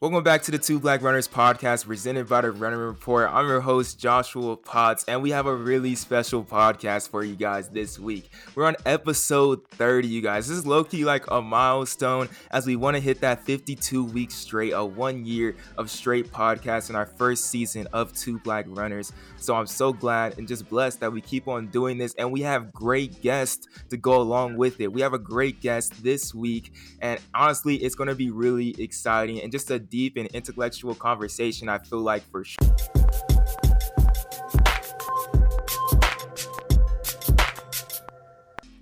Welcome back to the Two Black Runners podcast presented by the Running Report. I'm your host, Joshua Potts, and we have a really special podcast for you guys this week. We're on episode 30, you guys. This is low key like a milestone as we want to hit that 52 weeks straight, a one year of straight podcast in our first season of Two Black Runners. So I'm so glad and just blessed that we keep on doing this, and we have great guests to go along with it. We have a great guest this week, and honestly, it's going to be really exciting and just a deep and intellectual conversation, I feel like for sure.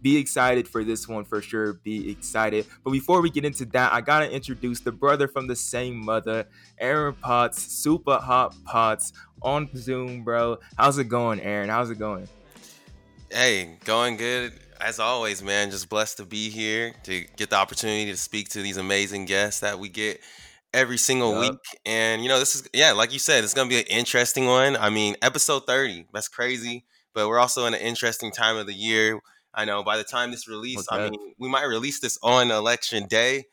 Be excited for this one for sure. Be excited. But before we get into that, I gotta introduce the brother from the same mother, Aaron Potts, Super Hot Potts on Zoom, bro. How's it going, Aaron? How's it going? Hey, going good as always, man. Just blessed to be here to get the opportunity to speak to these amazing guests that we get every single yep. week. And you know, this is yeah, like you said, it's gonna be an interesting one. I mean, episode 30, that's crazy. But we're also in an interesting time of the year. I know by the time this release, okay. I mean, we might release this on election day.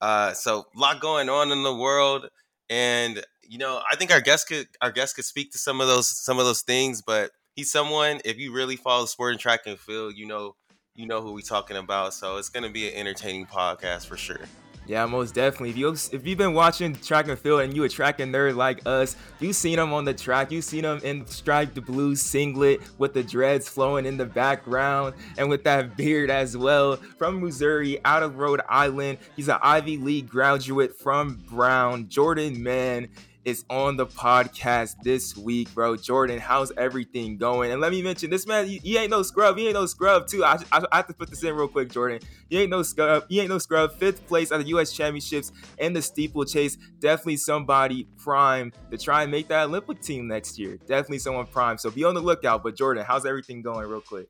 Uh, so a lot going on in the world. And you know, I think our guest could our guest could speak to some of those some of those things, but he's someone if you really follow sport and track and field, you know you know who we're talking about. So it's gonna be an entertaining podcast for sure. Yeah, most definitely. If you if you've been watching track and field and you a track and nerd like us, you've seen him on the track. You've seen him in striped blue singlet with the dreads flowing in the background and with that beard as well. From Missouri, out of Rhode Island, he's an Ivy League graduate from Brown. Jordan Mann is on the podcast this week, bro. Jordan, how's everything going? And let me mention this man, he, he ain't no scrub. He ain't no scrub, too. I, I, I, have to put this in real quick, Jordan. He ain't no scrub. He ain't no scrub. Fifth place at the U.S. Championships and the steeplechase. Definitely somebody prime to try and make that Olympic team next year. Definitely someone prime. So be on the lookout. But Jordan, how's everything going, real quick?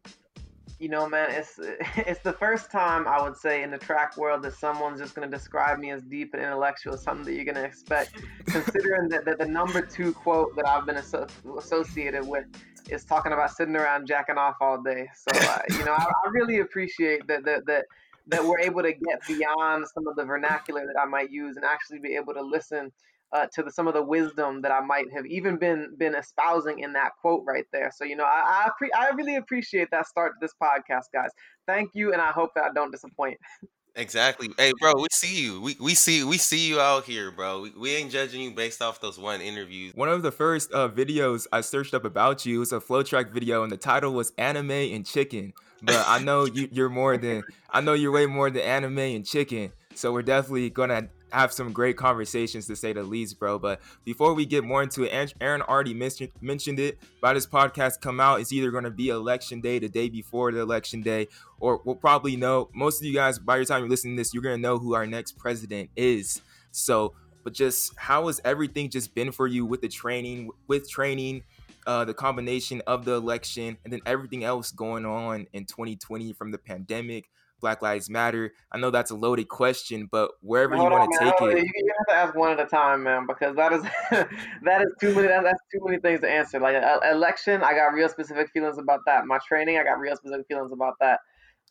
You know, man, it's it's the first time I would say in the track world that someone's just going to describe me as deep and intellectual, something that you're going to expect, considering that, that the number two quote that I've been asso- associated with is talking about sitting around jacking off all day. So, uh, you know, I, I, really appreciate that that that that we're able to get beyond some of the vernacular that I might use and actually be able to listen uh, to the, some of the wisdom that I might have even been been espousing in that quote right there. So you know, I I, pre- I really appreciate that start to this podcast, guys. Thank you, and I hope that I don't disappoint. Exactly. Hey, bro, we see you. We, we see we see you out here, bro. We, we ain't judging you based off those one interviews. One of the first uh, videos I searched up about you was a FloTrack video, and the title was "Anime and Chicken." But I know you, you're more than I know you're way more than anime and chicken. So we're definitely gonna have some great conversations to say the least, bro. But before we get more into it, Aaron already mentioned mentioned it. By this podcast come out, it's either going to be election day, the day before the election day, or we'll probably know. Most of you guys, by the time you're listening to this, you're going to know who our next president is. So, but just how has everything just been for you with the training, with training? Uh, the combination of the election and then everything else going on in 2020 from the pandemic Black Lives Matter? I know that's a loaded question, but wherever you want to take it, you have to ask one at a time, man, because that is that is too many. That's too many things to answer. Like uh, election, I got real specific feelings about that. My training, I got real specific feelings about that.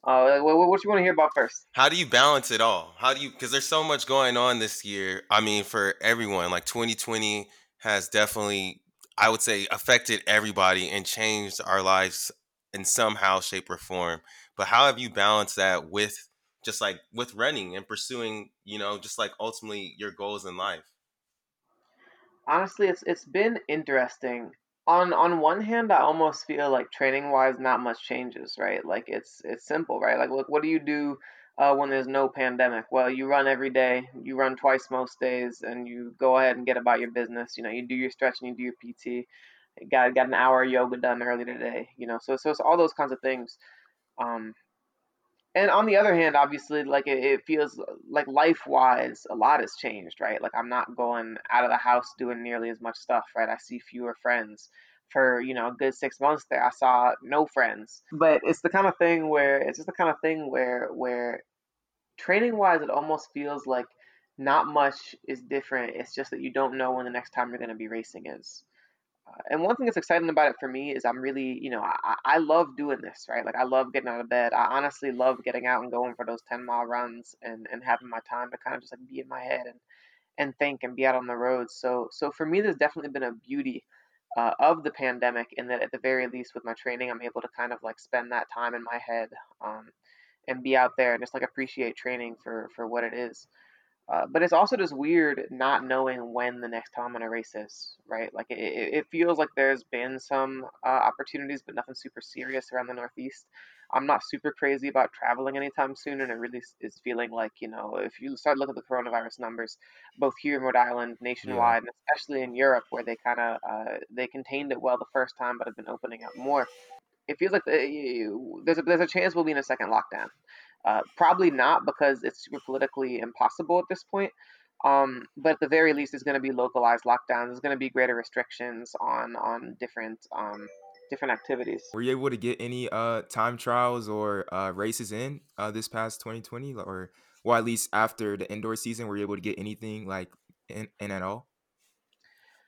Uh, what, what you want to hear about first? How do you balance it all? How do you? Because there's so much going on this year. I mean, for everyone, like 2020 has definitely, I would say, affected everybody and changed our lives in somehow, shape, or form. But how have you balanced that with just like with running and pursuing, you know, just like ultimately your goals in life? Honestly, it's it's been interesting. On on one hand, I almost feel like training wise, not much changes, right? Like it's it's simple, right? Like, look, what do you do uh, when there's no pandemic? Well, you run every day, you run twice most days, and you go ahead and get about your business. You know, you do your stretching, you do your PT. Got got an hour of yoga done early today. You know, so so it's all those kinds of things. Um, and on the other hand, obviously, like it, it feels like life wise, a lot has changed, right? Like I'm not going out of the house doing nearly as much stuff, right? I see fewer friends. For you know a good six months there, I saw no friends. But it's the kind of thing where it's just the kind of thing where where training wise, it almost feels like not much is different. It's just that you don't know when the next time you're going to be racing is and one thing that's exciting about it for me is I'm really, you know, I, I love doing this, right? Like I love getting out of bed. I honestly love getting out and going for those 10 mile runs and, and having my time to kind of just like be in my head and, and think and be out on the road. So so for me, there's definitely been a beauty uh, of the pandemic in that at the very least with my training, I'm able to kind of like spend that time in my head um, and be out there and just like appreciate training for for what it is. Uh, but it's also just weird not knowing when the next time I'm gonna race is, right? Like it, it feels like there's been some uh, opportunities, but nothing super serious around the Northeast. I'm not super crazy about traveling anytime soon, and it really is feeling like you know if you start looking at the coronavirus numbers, both here in Rhode Island, nationwide, yeah. and especially in Europe, where they kind of uh, they contained it well the first time, but have been opening up more. It feels like the, there's a, there's a chance we'll be in a second lockdown. Uh, probably not because it's super politically impossible at this point. Um, but at the very least, it's going to be localized lockdowns. There's going to be greater restrictions on on different um, different activities. Were you able to get any uh, time trials or uh, races in uh, this past 2020, or well, at least after the indoor season, were you able to get anything like in, in at all?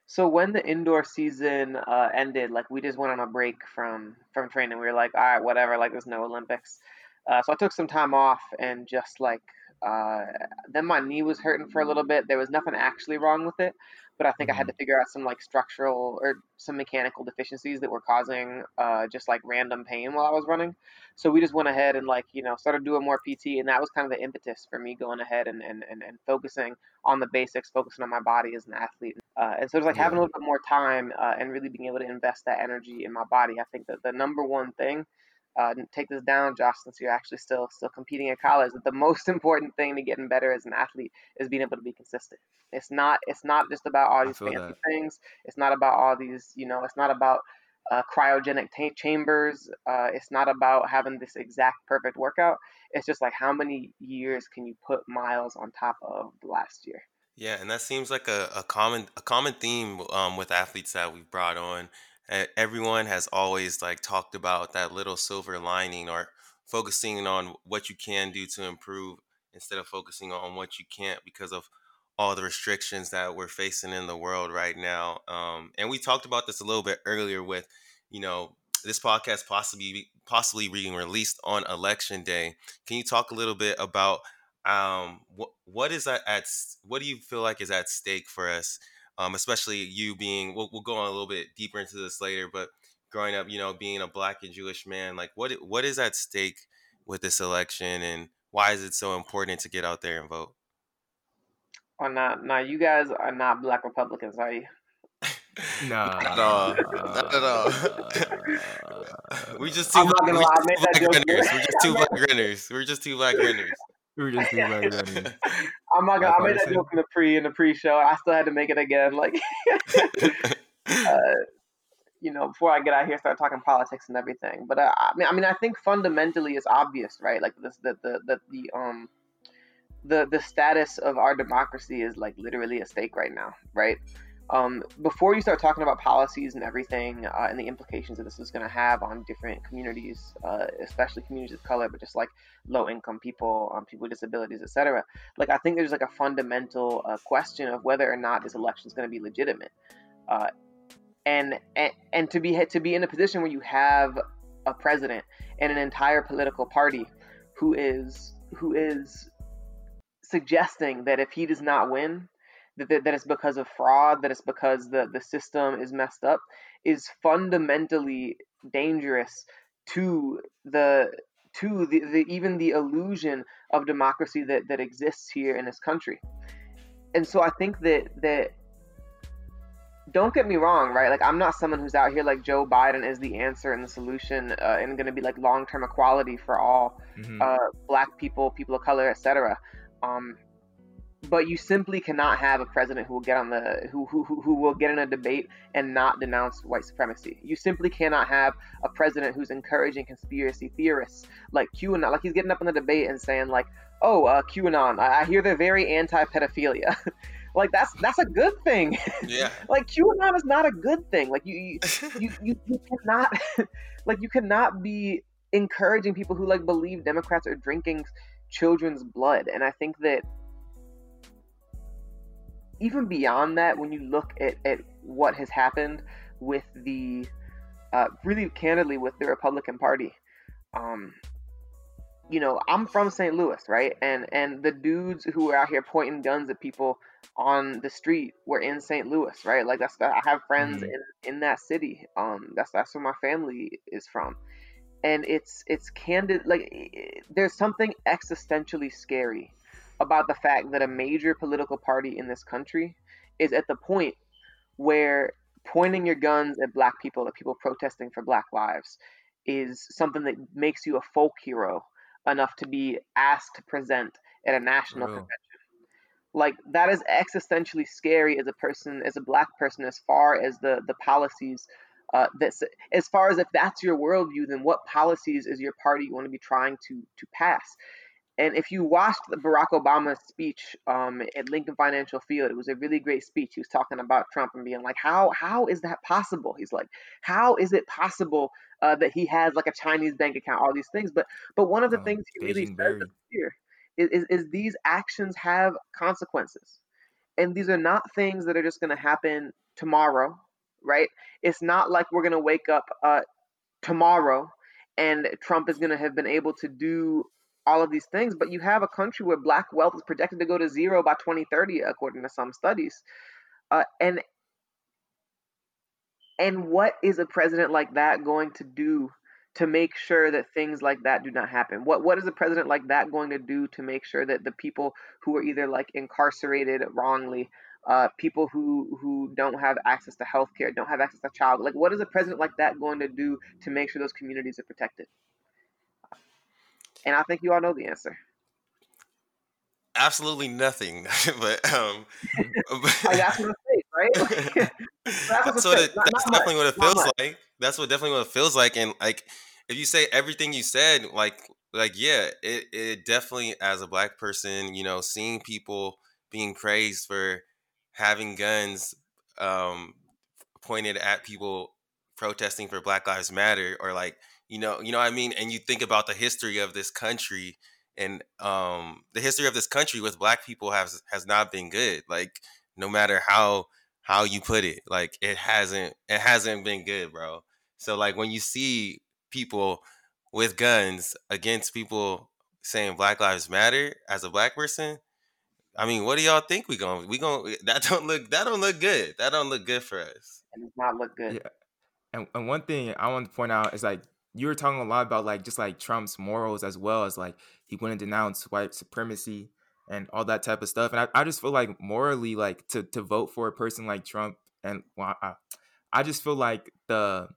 So when the indoor season uh, ended, like we just went on a break from from training. We were like, all right, whatever. Like there's no Olympics. Uh, so I took some time off and just like uh, then my knee was hurting for a little bit. There was nothing actually wrong with it, but I think mm-hmm. I had to mm-hmm. figure out some like structural or some mechanical deficiencies that were causing uh, just like random pain while I was running. So we just went ahead and like you know started doing more PT, and that was kind of the impetus for me going ahead and and, and, and focusing on the basics, focusing on my body as an athlete. Uh, and so it's like yeah. having a little bit more time uh, and really being able to invest that energy in my body. I think that the number one thing uh, take this down, Josh, since you're actually still still competing at college. That the most important thing to getting better as an athlete is being able to be consistent. It's not it's not just about all these fancy that. things. It's not about all these you know. It's not about uh, cryogenic t- chambers. Uh, it's not about having this exact perfect workout. It's just like how many years can you put miles on top of the last year. Yeah, and that seems like a, a common a common theme um, with athletes that we've brought on everyone has always like talked about that little silver lining or focusing on what you can do to improve instead of focusing on what you can't because of all the restrictions that we're facing in the world right now. Um, and we talked about this a little bit earlier with, you know, this podcast possibly possibly being released on election day. Can you talk a little bit about um, what what is at, at what do you feel like is at stake for us um, especially you being we'll, we'll go on a little bit deeper into this later but growing up you know being a black and jewish man like what what is at stake with this election and why is it so important to get out there and vote oh not now you guys are not black republicans are you no, not at all. Not at all. we just 2 I'm black, runners. We're just two black runners. We're just two black runners. We were just two black runners. I'm not gonna. I made that joke in the pre in the pre-show. I still had to make it again. Like, uh, you know, before I get out here, start talking politics and everything. But uh, I mean, I mean, I think fundamentally it's obvious, right? Like this, that the the the um the the status of our democracy is like literally at stake right now, right? Um, before you start talking about policies and everything uh, and the implications that this is going to have on different communities, uh, especially communities of color, but just like low income people, um, people with disabilities, etc. Like I think there's like a fundamental uh, question of whether or not this election is going to be legitimate, uh, and, and and to be to be in a position where you have a president and an entire political party who is who is suggesting that if he does not win that, that it's because of fraud, that it's because the, the system is messed up, is fundamentally dangerous to the to the, the even the illusion of democracy that, that exists here in this country. And so I think that that don't get me wrong, right? Like I'm not someone who's out here like Joe Biden is the answer and the solution uh, and going to be like long-term equality for all mm-hmm. uh, black people, people of color, etc. Um, but you simply cannot have a president who will get on the who, who who will get in a debate and not denounce white supremacy. You simply cannot have a president who's encouraging conspiracy theorists like QAnon, like he's getting up in the debate and saying like, "Oh, uh, QAnon, I, I hear they're very anti-pedophilia." like that's that's a good thing. Yeah. like QAnon is not a good thing. Like you you you, you, you cannot like you cannot be encouraging people who like believe Democrats are drinking children's blood. And I think that even beyond that, when you look at, at what has happened with the, uh, really candidly, with the Republican Party, um, you know, I'm from St. Louis, right? And and the dudes who were out here pointing guns at people on the street were in St. Louis, right? Like that's I have friends mm-hmm. in in that city. Um, that's that's where my family is from, and it's it's candid. Like there's something existentially scary about the fact that a major political party in this country is at the point where pointing your guns at black people, at people protesting for black lives, is something that makes you a folk hero enough to be asked to present at a national convention. Like that is existentially scary as a person, as a black person, as far as the the policies. Uh, that's as far as if that's your worldview, then what policies is your party going to be trying to to pass? And if you watched the Barack Obama speech um, at Lincoln Financial Field, it was a really great speech. He was talking about Trump and being like, "How how is that possible?" He's like, "How is it possible uh, that he has like a Chinese bank account, all these things?" But but one of the things he really says here is, is, is these actions have consequences, and these are not things that are just going to happen tomorrow, right? It's not like we're going to wake up uh, tomorrow and Trump is going to have been able to do all of these things, but you have a country where black wealth is projected to go to zero by 2030, according to some studies. Uh, and and what is a president like that going to do to make sure that things like that do not happen? What what is a president like that going to do to make sure that the people who are either like incarcerated wrongly, uh, people who who don't have access to health care, don't have access to child, like what is a president like that going to do to make sure those communities are protected? And I think you all know the answer. Absolutely nothing, but um, that's what it right? that's, it, that's definitely what it feels like. That's what definitely what it feels like. And like, if you say everything you said, like, like yeah, it it definitely as a black person, you know, seeing people being praised for having guns um, pointed at people protesting for Black Lives Matter or like you know you know what i mean? And you think about the history of this country and um the history of this country with black people has has not been good like no matter how how you put it like it hasn't it hasn't been good bro. So like when you see people with guns against people saying black lives matter as a black person i mean what do y'all think we going we going that don't look that don't look good. That don't look good for us. It does not look good. Yeah. And, and one thing i want to point out is like you were talking a lot about like just like Trump's morals as well as like he wouldn't denounce white supremacy and all that type of stuff. And I, I just feel like morally, like to to vote for a person like Trump, and well, I, I just feel like the,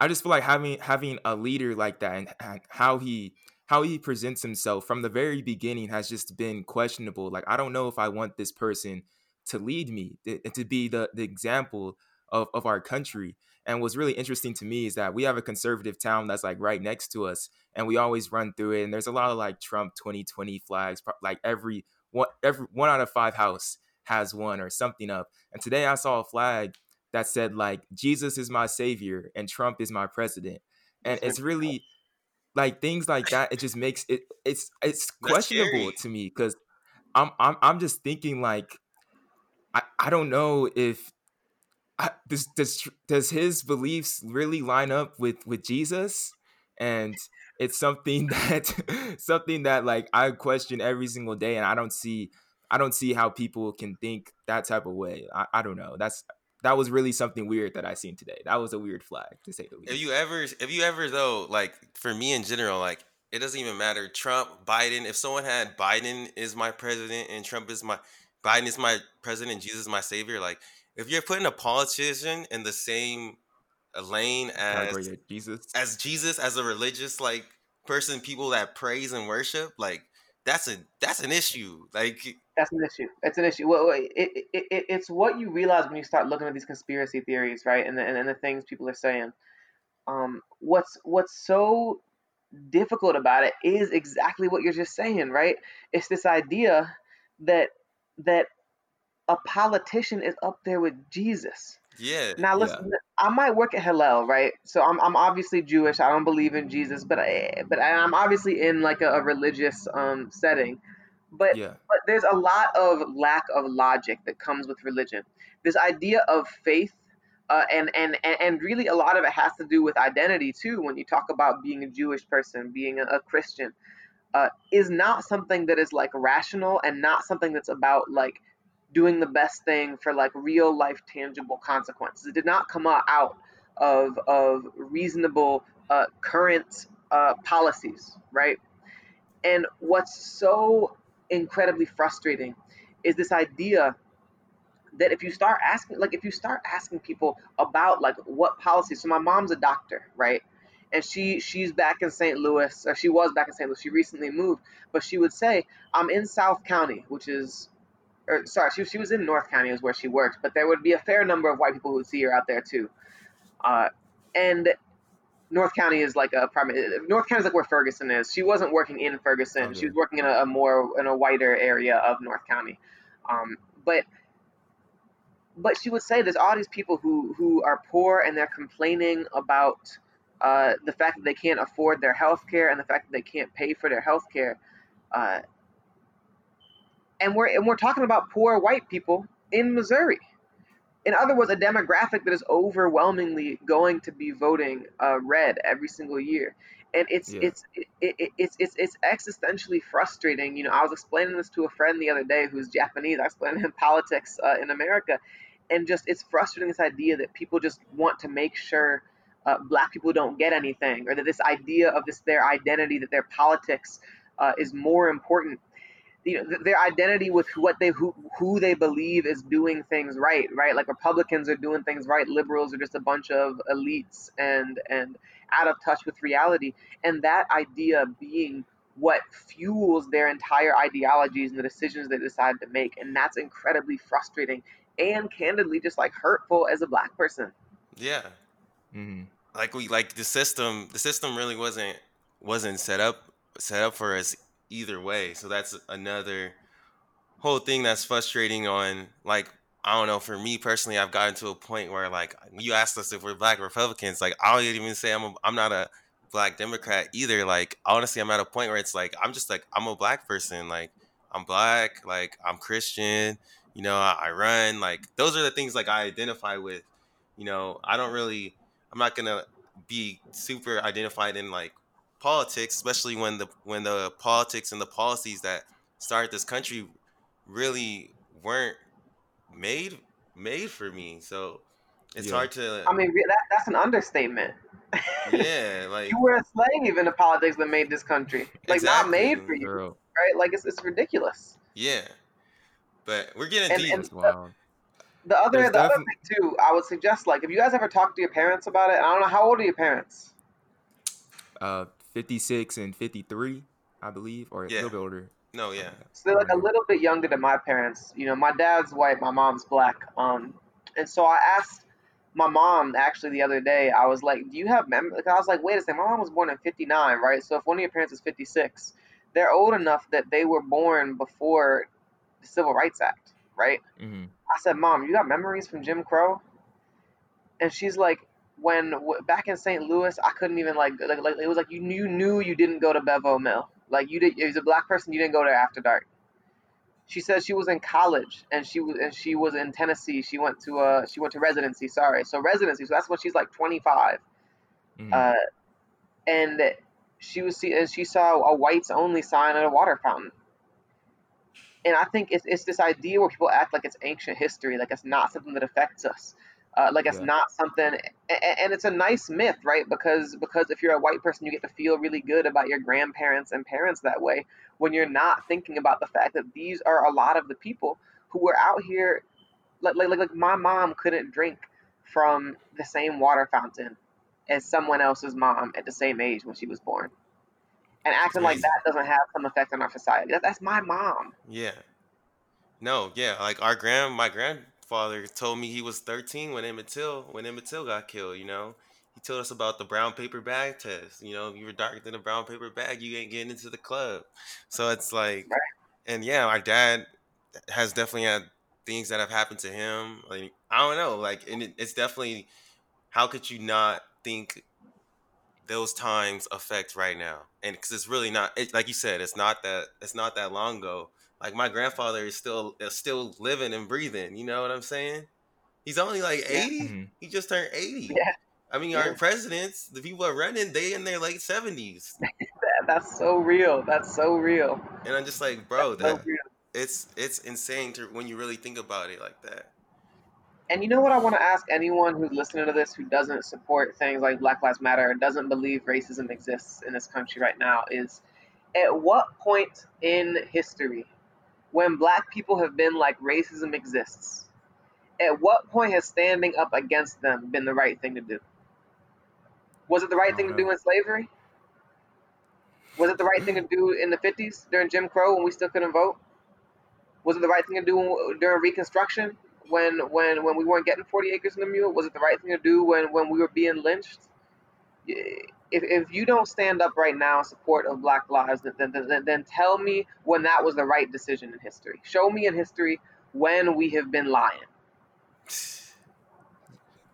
I just feel like having having a leader like that and, and how he how he presents himself from the very beginning has just been questionable. Like I don't know if I want this person to lead me to, to be the the example of of our country. And what's really interesting to me is that we have a conservative town that's like right next to us, and we always run through it. And there's a lot of like Trump 2020 flags, like every one, every one out of five house has one or something up. And today I saw a flag that said like Jesus is my savior and Trump is my president. And it's really like things like that. It just makes it it's it's questionable to me because I'm I'm I'm just thinking like I, I don't know if does does does his beliefs really line up with with Jesus? And it's something that something that like I question every single day, and I don't see I don't see how people can think that type of way. I, I don't know. That's that was really something weird that I seen today. That was a weird flag to say the least. Have you ever have you ever though like for me in general like it doesn't even matter Trump Biden if someone had Biden is my president and Trump is my Biden is my president Jesus is my savior like if you're putting a politician in the same lane as Jesus, as Jesus, as a religious like person, people that praise and worship, like that's a that's an issue. Like that's an issue. It's an issue. Well, it, it, it, it's what you realize when you start looking at these conspiracy theories, right? And the, and, and the things people are saying. Um, what's what's so difficult about it is exactly what you're just saying, right? It's this idea that that a politician is up there with Jesus. Yeah. Now listen, yeah. I might work at Hillel, right? So I'm, I'm obviously Jewish. I don't believe in Jesus, but I, but I'm obviously in like a, a religious um setting. But yeah. but there's a lot of lack of logic that comes with religion. This idea of faith uh, and, and and really a lot of it has to do with identity too. When you talk about being a Jewish person, being a, a Christian, uh, is not something that is like rational and not something that's about like doing the best thing for like real life tangible consequences. It did not come out of of reasonable uh, current uh, policies, right? And what's so incredibly frustrating is this idea that if you start asking like if you start asking people about like what policies so my mom's a doctor right and she she's back in st louis or she was back in st louis she recently moved but she would say i'm in south county which is or sorry she, she was in north county is where she worked but there would be a fair number of white people who would see her out there too uh, and North County is like a primary. North County is like where Ferguson is. She wasn't working in Ferguson. Okay. She was working in a, a, more in a wider area of North County. Um, but but she would say there's all these people who who are poor and they're complaining about uh, the fact that they can't afford their health care and the fact that they can't pay for their health care. Uh, and we're and we're talking about poor white people in Missouri. In other words, a demographic that is overwhelmingly going to be voting uh, red every single year, and it's yeah. it's it, it, it's it's it's existentially frustrating. You know, I was explaining this to a friend the other day who's Japanese. I explained him politics uh, in America, and just it's frustrating this idea that people just want to make sure uh, black people don't get anything, or that this idea of this their identity, that their politics uh, is more important. You know, their identity with what they who who they believe is doing things right, right? Like Republicans are doing things right, liberals are just a bunch of elites and and out of touch with reality, and that idea being what fuels their entire ideologies and the decisions they decide to make, and that's incredibly frustrating and candidly just like hurtful as a black person. Yeah. Mm-hmm. Like we like the system. The system really wasn't wasn't set up set up for us either way. So that's another whole thing that's frustrating. On like I don't know. For me personally, I've gotten to a point where like you asked us if we're black Republicans. Like I don't even say I'm a, I'm not a black Democrat either. Like honestly, I'm at a point where it's like I'm just like I'm a black person. Like I'm black. Like I'm Christian you know I, I run like those are the things like i identify with you know i don't really i'm not gonna be super identified in like politics especially when the when the politics and the policies that started this country really weren't made made for me so it's yeah. hard to i mean that, that's an understatement yeah like you were a slave in the politics that made this country like exactly. not made for you Girl. right like it's, it's ridiculous yeah but we're getting and, deep. And wow. The other, There's the other thing too, I would suggest like if you guys ever talk to your parents about it. I don't know how old are your parents. Uh, fifty six and fifty three, I believe, or yeah. a little bit older. No, yeah. So they're like a little bit younger than my parents. You know, my dad's white, my mom's black. Um, and so I asked my mom actually the other day. I was like, "Do you have memories?" I was like, "Wait a second, my mom was born in '59, right? So if one of your parents is '56, they're old enough that they were born before the Civil Rights Act, right? Mm-hmm. I said, Mom, you got memories from Jim Crow? And she's like, when w- back in St. Louis, I couldn't even like, like, like it was like you knew, you knew you didn't go to Bevo Mill. Like you did, as a black person, you didn't go there after dark. She said she was in college and she was and she was in Tennessee. She went to uh she went to residency. Sorry, so residency. So that's when she's like 25. Mm-hmm. Uh, and she was see and she saw a whites only sign at a water fountain and I think it's, it's this idea where people act like it's ancient history, like it's not something that affects us, uh, like it's yeah. not something, and, and, it's a nice myth, right? Because because if you're a white person, you get to feel really good about your grandparents and parents that way. When you're not thinking about the fact that these are a lot of the people who were out here, like like like my mom couldn't drink from the same water fountain as someone else's mom at the same age when she was born and acting like that doesn't have some effect on our society. That, that's my mom. Yeah. No, yeah, like our grand, my grandfather told me he was 13 when Emmett Till, when Emmett Till got killed. You know, he told us about the brown paper bag test. You know, if you were darker than a brown paper bag, you ain't getting into the club. So it's like, and yeah, our dad has definitely had things that have happened to him. Like I don't know, like, and it, it's definitely how could you not think those times affect right now and because it's really not it, like you said it's not that it's not that long ago like my grandfather is still is still living and breathing you know what i'm saying He's only like 80. Mm-hmm. He just turned 80. Yeah. I mean, yeah. our presidents, the people are running, they in their late 70s. That's so real. That's so real. And I'm just like, bro, that so it's it's insane to when you really think about it like that. And you know what I want to ask anyone who's listening to this who doesn't support things like Black Lives Matter or doesn't believe racism exists in this country right now is at what point in history when black people have been like racism exists, at what point has standing up against them been the right thing to do? Was it the right thing to do in slavery? Was it the right thing to do in the 50s during Jim Crow when we still couldn't vote? Was it the right thing to do during Reconstruction when when when we weren't getting 40 acres in the mule? Was it the right thing to do when when we were being lynched? If, if you don't stand up right now in support of Black lives, then, then, then tell me when that was the right decision in history. Show me in history when we have been lying.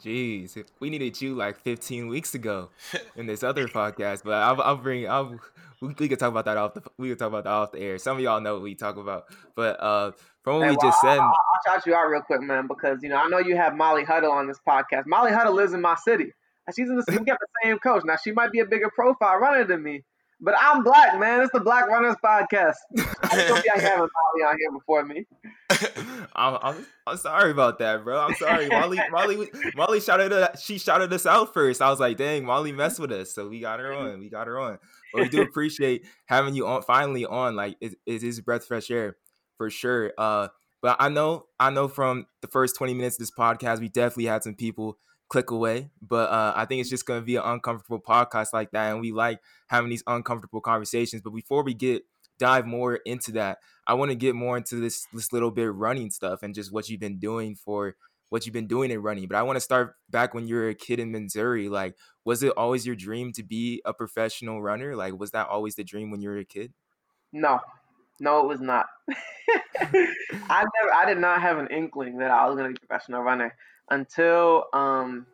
Jeez, we needed you like 15 weeks ago in this other podcast, but I'll, I'll bring. I'll, we, we can talk about that off the. We can talk about that off the air. Some of y'all know what we talk about, but uh, from what hey, we well, just said, I'll, I'll shout you out real quick, man, because you know I know you have Molly Huddle on this podcast. Molly Huddle lives in my city, and she's in the. We got the same coach. Now she might be a bigger profile runner than me, but I'm black, man. It's the Black Runners podcast. I hope y'all having Molly on here before me. I'm, I'm, I'm, sorry about that, bro. I'm sorry. Molly Molly Molly shouted us, she shouted us out first. I was like, dang, Molly messed with us. So we got her on. We got her on. But we do appreciate having you on finally on. Like it, it is breath fresh air for sure. Uh but I know I know from the first 20 minutes of this podcast, we definitely had some people click away. But uh, I think it's just going to be an uncomfortable podcast like that, and we like having these uncomfortable conversations. But before we get dive more into that, I want to get more into this this little bit running stuff and just what you've been doing for what you've been doing in running. But I want to start back when you were a kid in Missouri. Like, was it always your dream to be a professional runner? Like, was that always the dream when you were a kid? No, no, it was not. I never, I did not have an inkling that I was to be a professional runner until um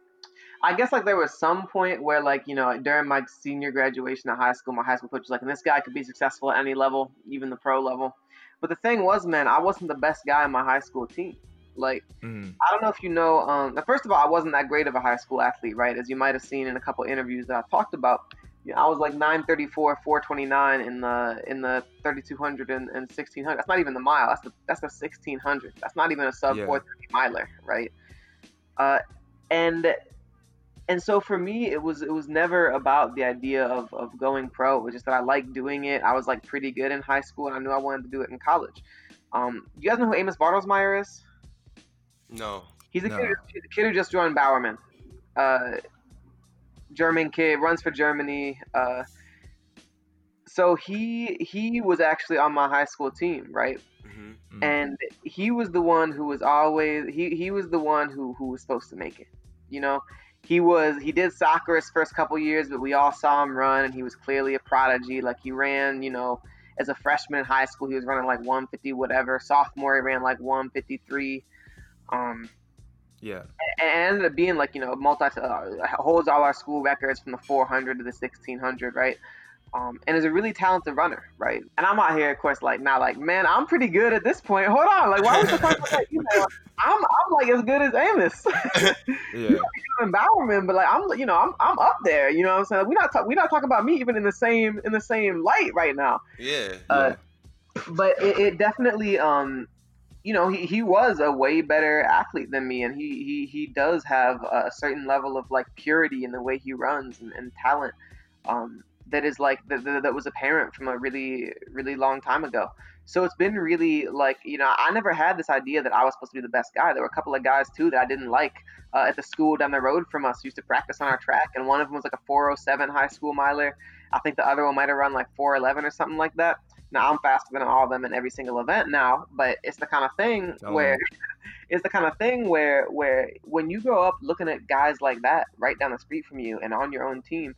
I guess like there was some point where like you know during my senior graduation at high school, my high school coach was like, and this guy could be successful at any level, even the pro level. But the thing was, man, I wasn't the best guy in my high school team. Like, mm-hmm. I don't know if you know. Um, first of all, I wasn't that great of a high school athlete, right? As you might have seen in a couple interviews that I've talked about. You know, I was like 934, 429 in the in the 3200 and, and 1600. That's not even the mile. That's the that's the 1600. That's not even a sub yeah. 430 miler, right? Uh, and and so for me it was it was never about the idea of, of going pro. It was just that i liked doing it. I was like pretty good in high school and i knew i wanted to do it in college. Um, you guys know who amos bartelsmeyer is? No. He's a, no. Kid, he's a kid who just joined bowerman uh, german kid runs for germany uh, so he he was actually on my high school team right Mm-hmm. And he was the one who was always he he was the one who who was supposed to make it. You know, he was he did soccer his first couple years, but we all saw him run, and he was clearly a prodigy. Like he ran, you know, as a freshman in high school, he was running like 150 whatever. Sophomore, he ran like 153. Um, yeah, and ended up being like you know multi uh, holds all our school records from the 400 to the 1600, right? Um, and is a really talented runner, right? And I'm out here, of course, like not like, man, I'm pretty good at this point. Hold on, like why was you talk about You know, I'm I'm like as good as Amos. yeah. Bowerman, but like I'm, you know, I'm I'm up there. You know what I'm saying? We're not talk, we're not talking about me even in the same in the same light right now. Yeah. Uh, yeah. But it, it definitely, um, you know, he, he was a way better athlete than me, and he he he does have a certain level of like purity in the way he runs and, and talent. Um, that is like that, that was apparent from a really really long time ago. So it's been really like you know i never had this idea that i was supposed to be the best guy. There were a couple of guys too that i didn't like uh, at the school down the road from us used to practice on our track and one of them was like a 407 high school miler. I think the other one might have run like 411 or something like that. Now i'm faster than all of them in every single event now but it's the kind of thing oh. where it's the kind of thing where where when you grow up looking at guys like that right down the street from you and on your own team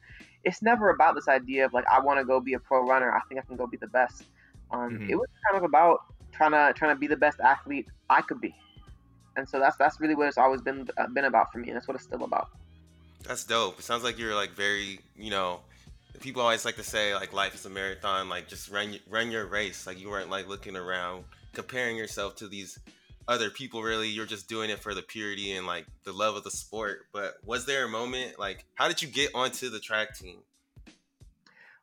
it's never about this idea of like I want to go be a pro runner. I think I can go be the best. Um, mm-hmm. It was kind of about trying to trying to be the best athlete I could be, and so that's that's really what it's always been uh, been about for me, and that's what it's still about. That's dope. It sounds like you're like very you know. People always like to say like life is a marathon. Like just run run your race. Like you weren't like looking around, comparing yourself to these other people really. You're just doing it for the purity and like the love of the sport. But was there a moment like how did you get onto the track team?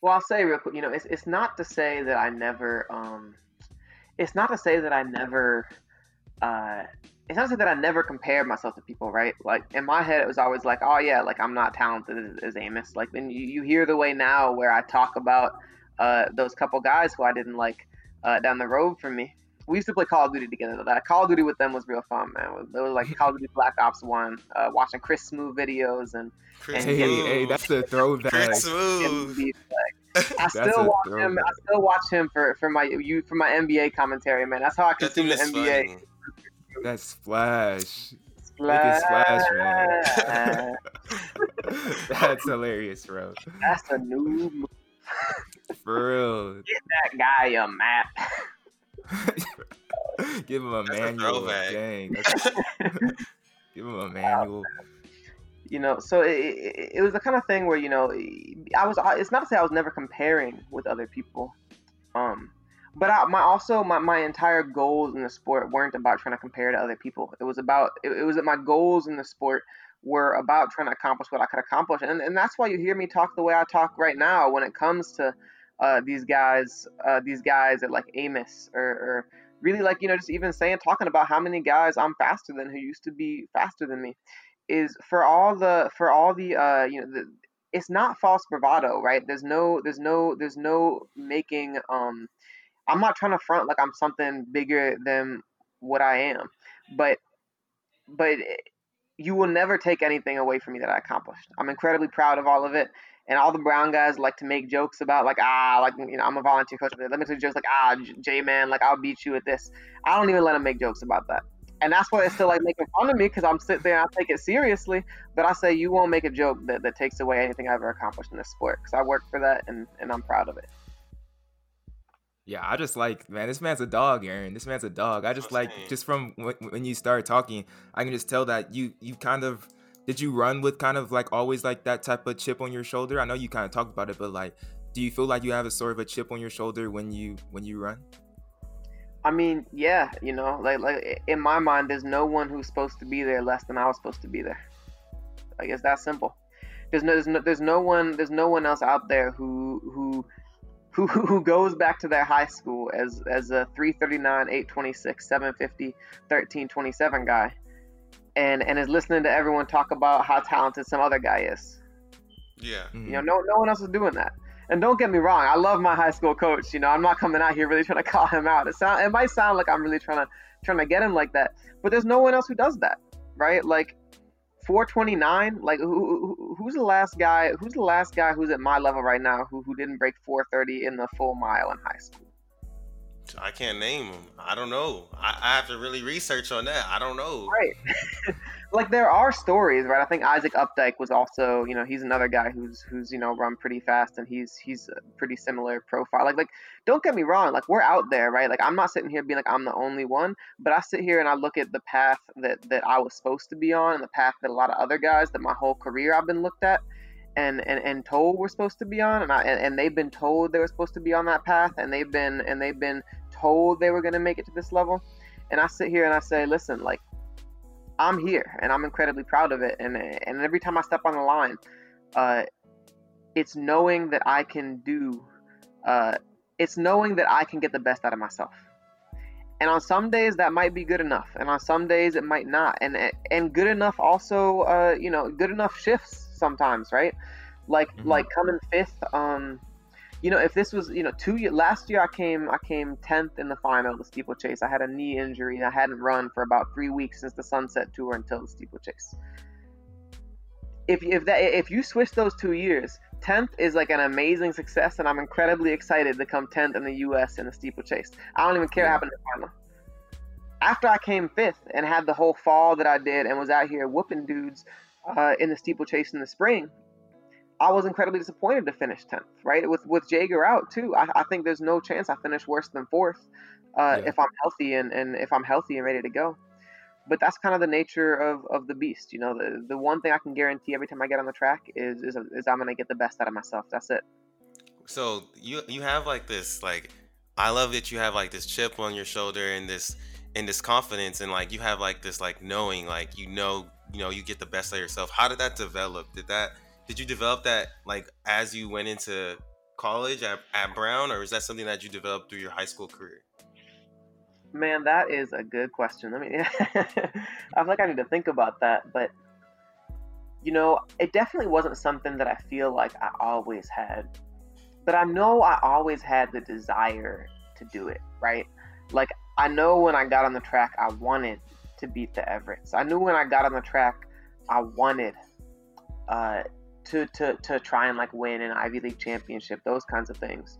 Well i'll say real quick you know it's, it's not to say that i never um it's not to say that i never uh it's not to say that i never compared myself to people right? Like in my head it was always like oh yeah like i'm not talented as, as amos. Like then you, you hear the way now where i talk about uh those couple guys who i didn't like uh, down the road from me we used to play Call of Duty together. That Call of Duty with them was real fun, man. It was like Call of Duty Black Ops One, uh, watching Chris Smoove videos and. Chris and hey, hey, hey, that's a throwback. Chris Smoove. I still watch him. I still watch him for, for my you for my NBA commentary, man. That's how I consume the NBA. Funny. That's Splash. Splash, splash man. that's hilarious, bro. That's a new move. For real. Get that guy a map. Give him a That's manual. A Dang. Give him a manual. You know, so it, it, it, was the kind of thing where you know, I was. It's not to say I was never comparing with other people, um, but I, my also my, my entire goals in the sport weren't about trying to compare to other people. It was about it, it was that my goals in the sport were about trying to accomplish what I could accomplish, and and that's why you hear me talk the way I talk right now when it comes to uh, these guys, uh, these guys at like Amos or, or really like you know just even saying talking about how many guys I'm faster than who used to be faster than me is for all the for all the uh, you know the, it's not false bravado right? There's no there's no there's no making um I'm not trying to front like I'm something bigger than what I am but but you will never take anything away from me that I accomplished. I'm incredibly proud of all of it and all the brown guys like to make jokes about like ah like you know I'm a volunteer coach. Let me make jokes like ah J man like I'll beat you at this. I don't even let them make jokes about that, and that's why it's still like making fun of me because I'm sitting there and I take it seriously. But I say you won't make a joke that, that takes away anything I've ever accomplished in this sport because I worked for that and and I'm proud of it. Yeah, I just like man, this man's a dog, Aaron. This man's a dog. I just like just from when you start talking, I can just tell that you you kind of did you run with kind of like always like that type of chip on your shoulder? I know you kind of talked about it, but like, do you feel like you have a sort of a chip on your shoulder when you when you run? I mean, yeah, you know, like like in my mind, there's no one who's supposed to be there less than I was supposed to be there. I guess that's simple. There's no, there's no there's no one there's no one else out there who who who who goes back to their high school as as a 339, 826, 750, 1327 guy and and is listening to everyone talk about how talented some other guy is. Yeah. Mm-hmm. You know, no no one else is doing that. And don't get me wrong, I love my high school coach. You know, I'm not coming out here really trying to call him out. It sound it might sound like I'm really trying to trying to get him like that, but there's no one else who does that, right? Like 429, like who, who, who's the last guy? Who's the last guy who's at my level right now who who didn't break 430 in the full mile in high school? I can't name them. I don't know. I, I, have to really research on that. I don't know. Right. like there are stories, right? I think Isaac Updike was also, you know, he's another guy who's who's you know run pretty fast, and he's he's a pretty similar profile. Like like don't get me wrong, like we're out there, right? Like I'm not sitting here being like I'm the only one, but I sit here and I look at the path that that I was supposed to be on, and the path that a lot of other guys that my whole career I've been looked at and, and, and told we're supposed to be on and, I, and, and they've been told they were supposed to be on that path and they've been and they've been told they were going to make it to this level. And i sit here and i say listen like i'm here and i'm incredibly proud of it and and every time i step on the line uh, it's knowing that i can do uh, it's knowing that i can get the best out of myself. And on some days that might be good enough and on some days it might not and and good enough also uh, you know good enough shifts sometimes right like mm-hmm. like coming fifth um you know, if this was, you know, two years last year, I came, I came tenth in the final the steeplechase. I had a knee injury. I hadn't run for about three weeks since the Sunset Tour until the steeplechase. If if that if you switch those two years, tenth is like an amazing success, and I'm incredibly excited to come tenth in the U.S. in the steeplechase. I don't even care yeah. what happened in the final. After I came fifth and had the whole fall that I did, and was out here whooping dudes uh, in the steeplechase in the spring, I was incredibly disappointed to finish 10th, right? With with Jager out too. I, I think there's no chance I finish worse than fourth uh, yeah. if I'm healthy and, and if I'm healthy and ready to go. But that's kind of the nature of, of the beast. You know, the, the one thing I can guarantee every time I get on the track is is, is I'm going to get the best out of myself. That's it. So you you have like this like I love that you have like this chip on your shoulder and this and this confidence and like you have like this like knowing like you know you know you get the best of yourself. How did that develop? Did that did you develop that like as you went into college at, at brown or is that something that you developed through your high school career? Man that is a good question. I mean i feel like i need to think about that but you know it definitely wasn't something that i feel like i always had but i know i always had the desire to do it right? Like I know when I got on the track, I wanted to beat the Everetts. I knew when I got on the track, I wanted uh, to, to, to try and like win an Ivy League championship, those kinds of things.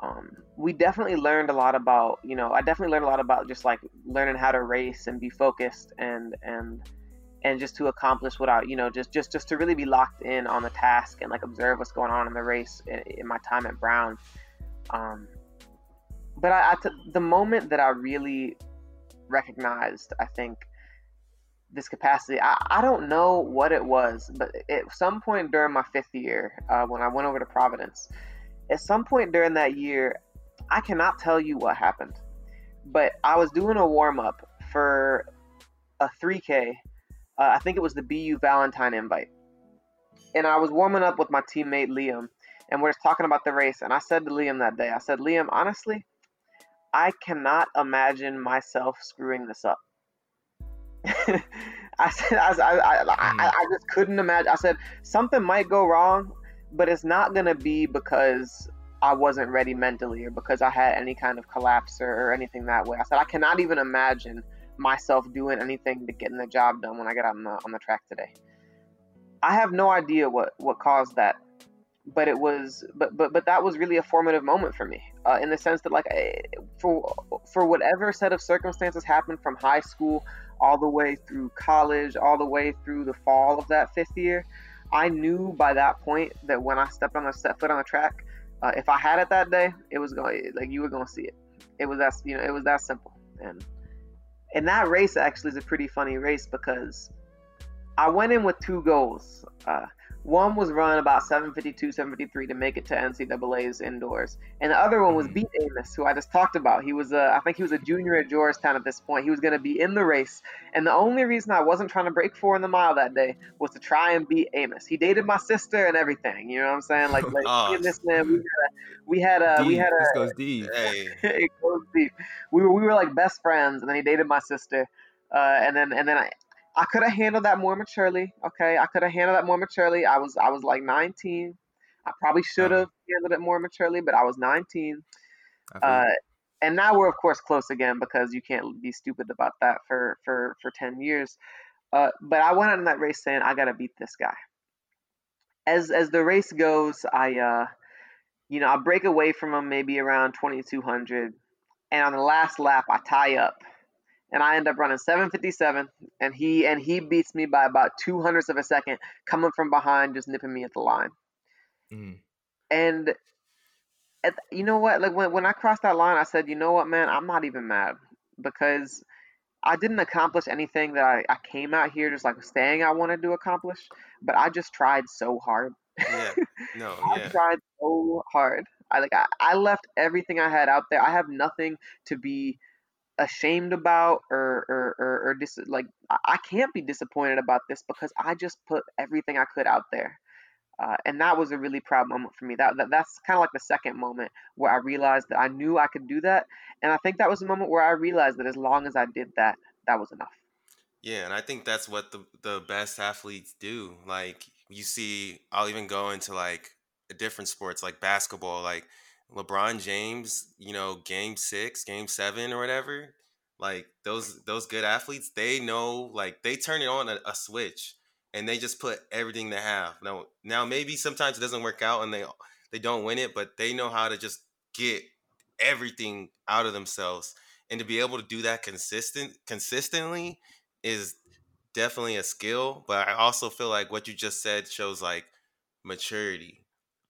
Um, we definitely learned a lot about, you know, I definitely learned a lot about just like learning how to race and be focused and, and, and just to accomplish I, you know, just, just, just to really be locked in on the task and like observe what's going on in the race in, in my time at Brown. Um, but I, I t- the moment that I really recognized, I think, this capacity, I, I don't know what it was, but at some point during my fifth year, uh, when I went over to Providence, at some point during that year, I cannot tell you what happened, but I was doing a warm up for a 3K. Uh, I think it was the BU Valentine invite. And I was warming up with my teammate Liam, and we're just talking about the race. And I said to Liam that day, I said, Liam, honestly, I cannot imagine myself screwing this up. I said, I, I, I, hmm. I, just couldn't imagine. I said, something might go wrong, but it's not going to be because I wasn't ready mentally or because I had any kind of collapse or, or anything that way. I said, I cannot even imagine myself doing anything to getting the job done when I get on the, on the track today. I have no idea what, what caused that but it was but but but that was really a formative moment for me uh, in the sense that like for for whatever set of circumstances happened from high school all the way through college all the way through the fall of that fifth year i knew by that point that when i stepped on the set foot on the track uh, if i had it that day it was going like you were going to see it. It was that you know it was that simple. And and that race actually is a pretty funny race because i went in with two goals uh, one was run about 752, 753 to make it to NCAA's indoors, and the other one was mm-hmm. beat Amos, who I just talked about. He was, a, I think he was a junior at Georgetown at this point. He was going to be in the race, and the only reason I wasn't trying to break four in the mile that day was to try and beat Amos. He dated my sister and everything. You know what I'm saying? Like, like oh. this man, we had a, we had a, this goes deep. Hey. it goes deep. We were, we were like best friends, and then he dated my sister. Uh, and then and then I, I could have handled that more maturely. Okay, I could have handled that more maturely. I was I was like 19. I probably should have uh-huh. handled it more maturely, but I was 19. Uh, and now we're of course close again because you can't be stupid about that for for for 10 years. Uh, but I went out in that race saying I gotta beat this guy. As as the race goes, I uh, you know I break away from him maybe around 2200, and on the last lap I tie up and I end up running 757 and he and he beats me by about two hundredths of a second coming from behind just nipping me at the line. Mm. and at, you know what? Like when, when I crossed that line I said you know what man? I'm not even mad because I didn't accomplish anything that I, I came out here just like saying I wanted to accomplish but I just tried so hard. Yeah. No I tried so hard. I like I, I left everything I had out there. I have nothing to be ashamed about or or or, or dis- like I can't be disappointed about this because I just put everything I could out there. Uh, and that was a really proud moment for me. That, that that's kind of like the second moment where I realized that I knew I could do that, and I think that was a moment where I realized that as long as I did that, that was enough. Yeah, and I think that's what the the best athletes do. Like you see, I'll even go into like different sports like basketball. Like LeBron James, you know, game six, game seven, or whatever, like those those good athletes, they know like they turn it on a, a switch and they just put everything they have. Now, now maybe sometimes it doesn't work out and they they don't win it, but they know how to just get everything out of themselves and to be able to do that consistent consistently is definitely a skill but i also feel like what you just said shows like maturity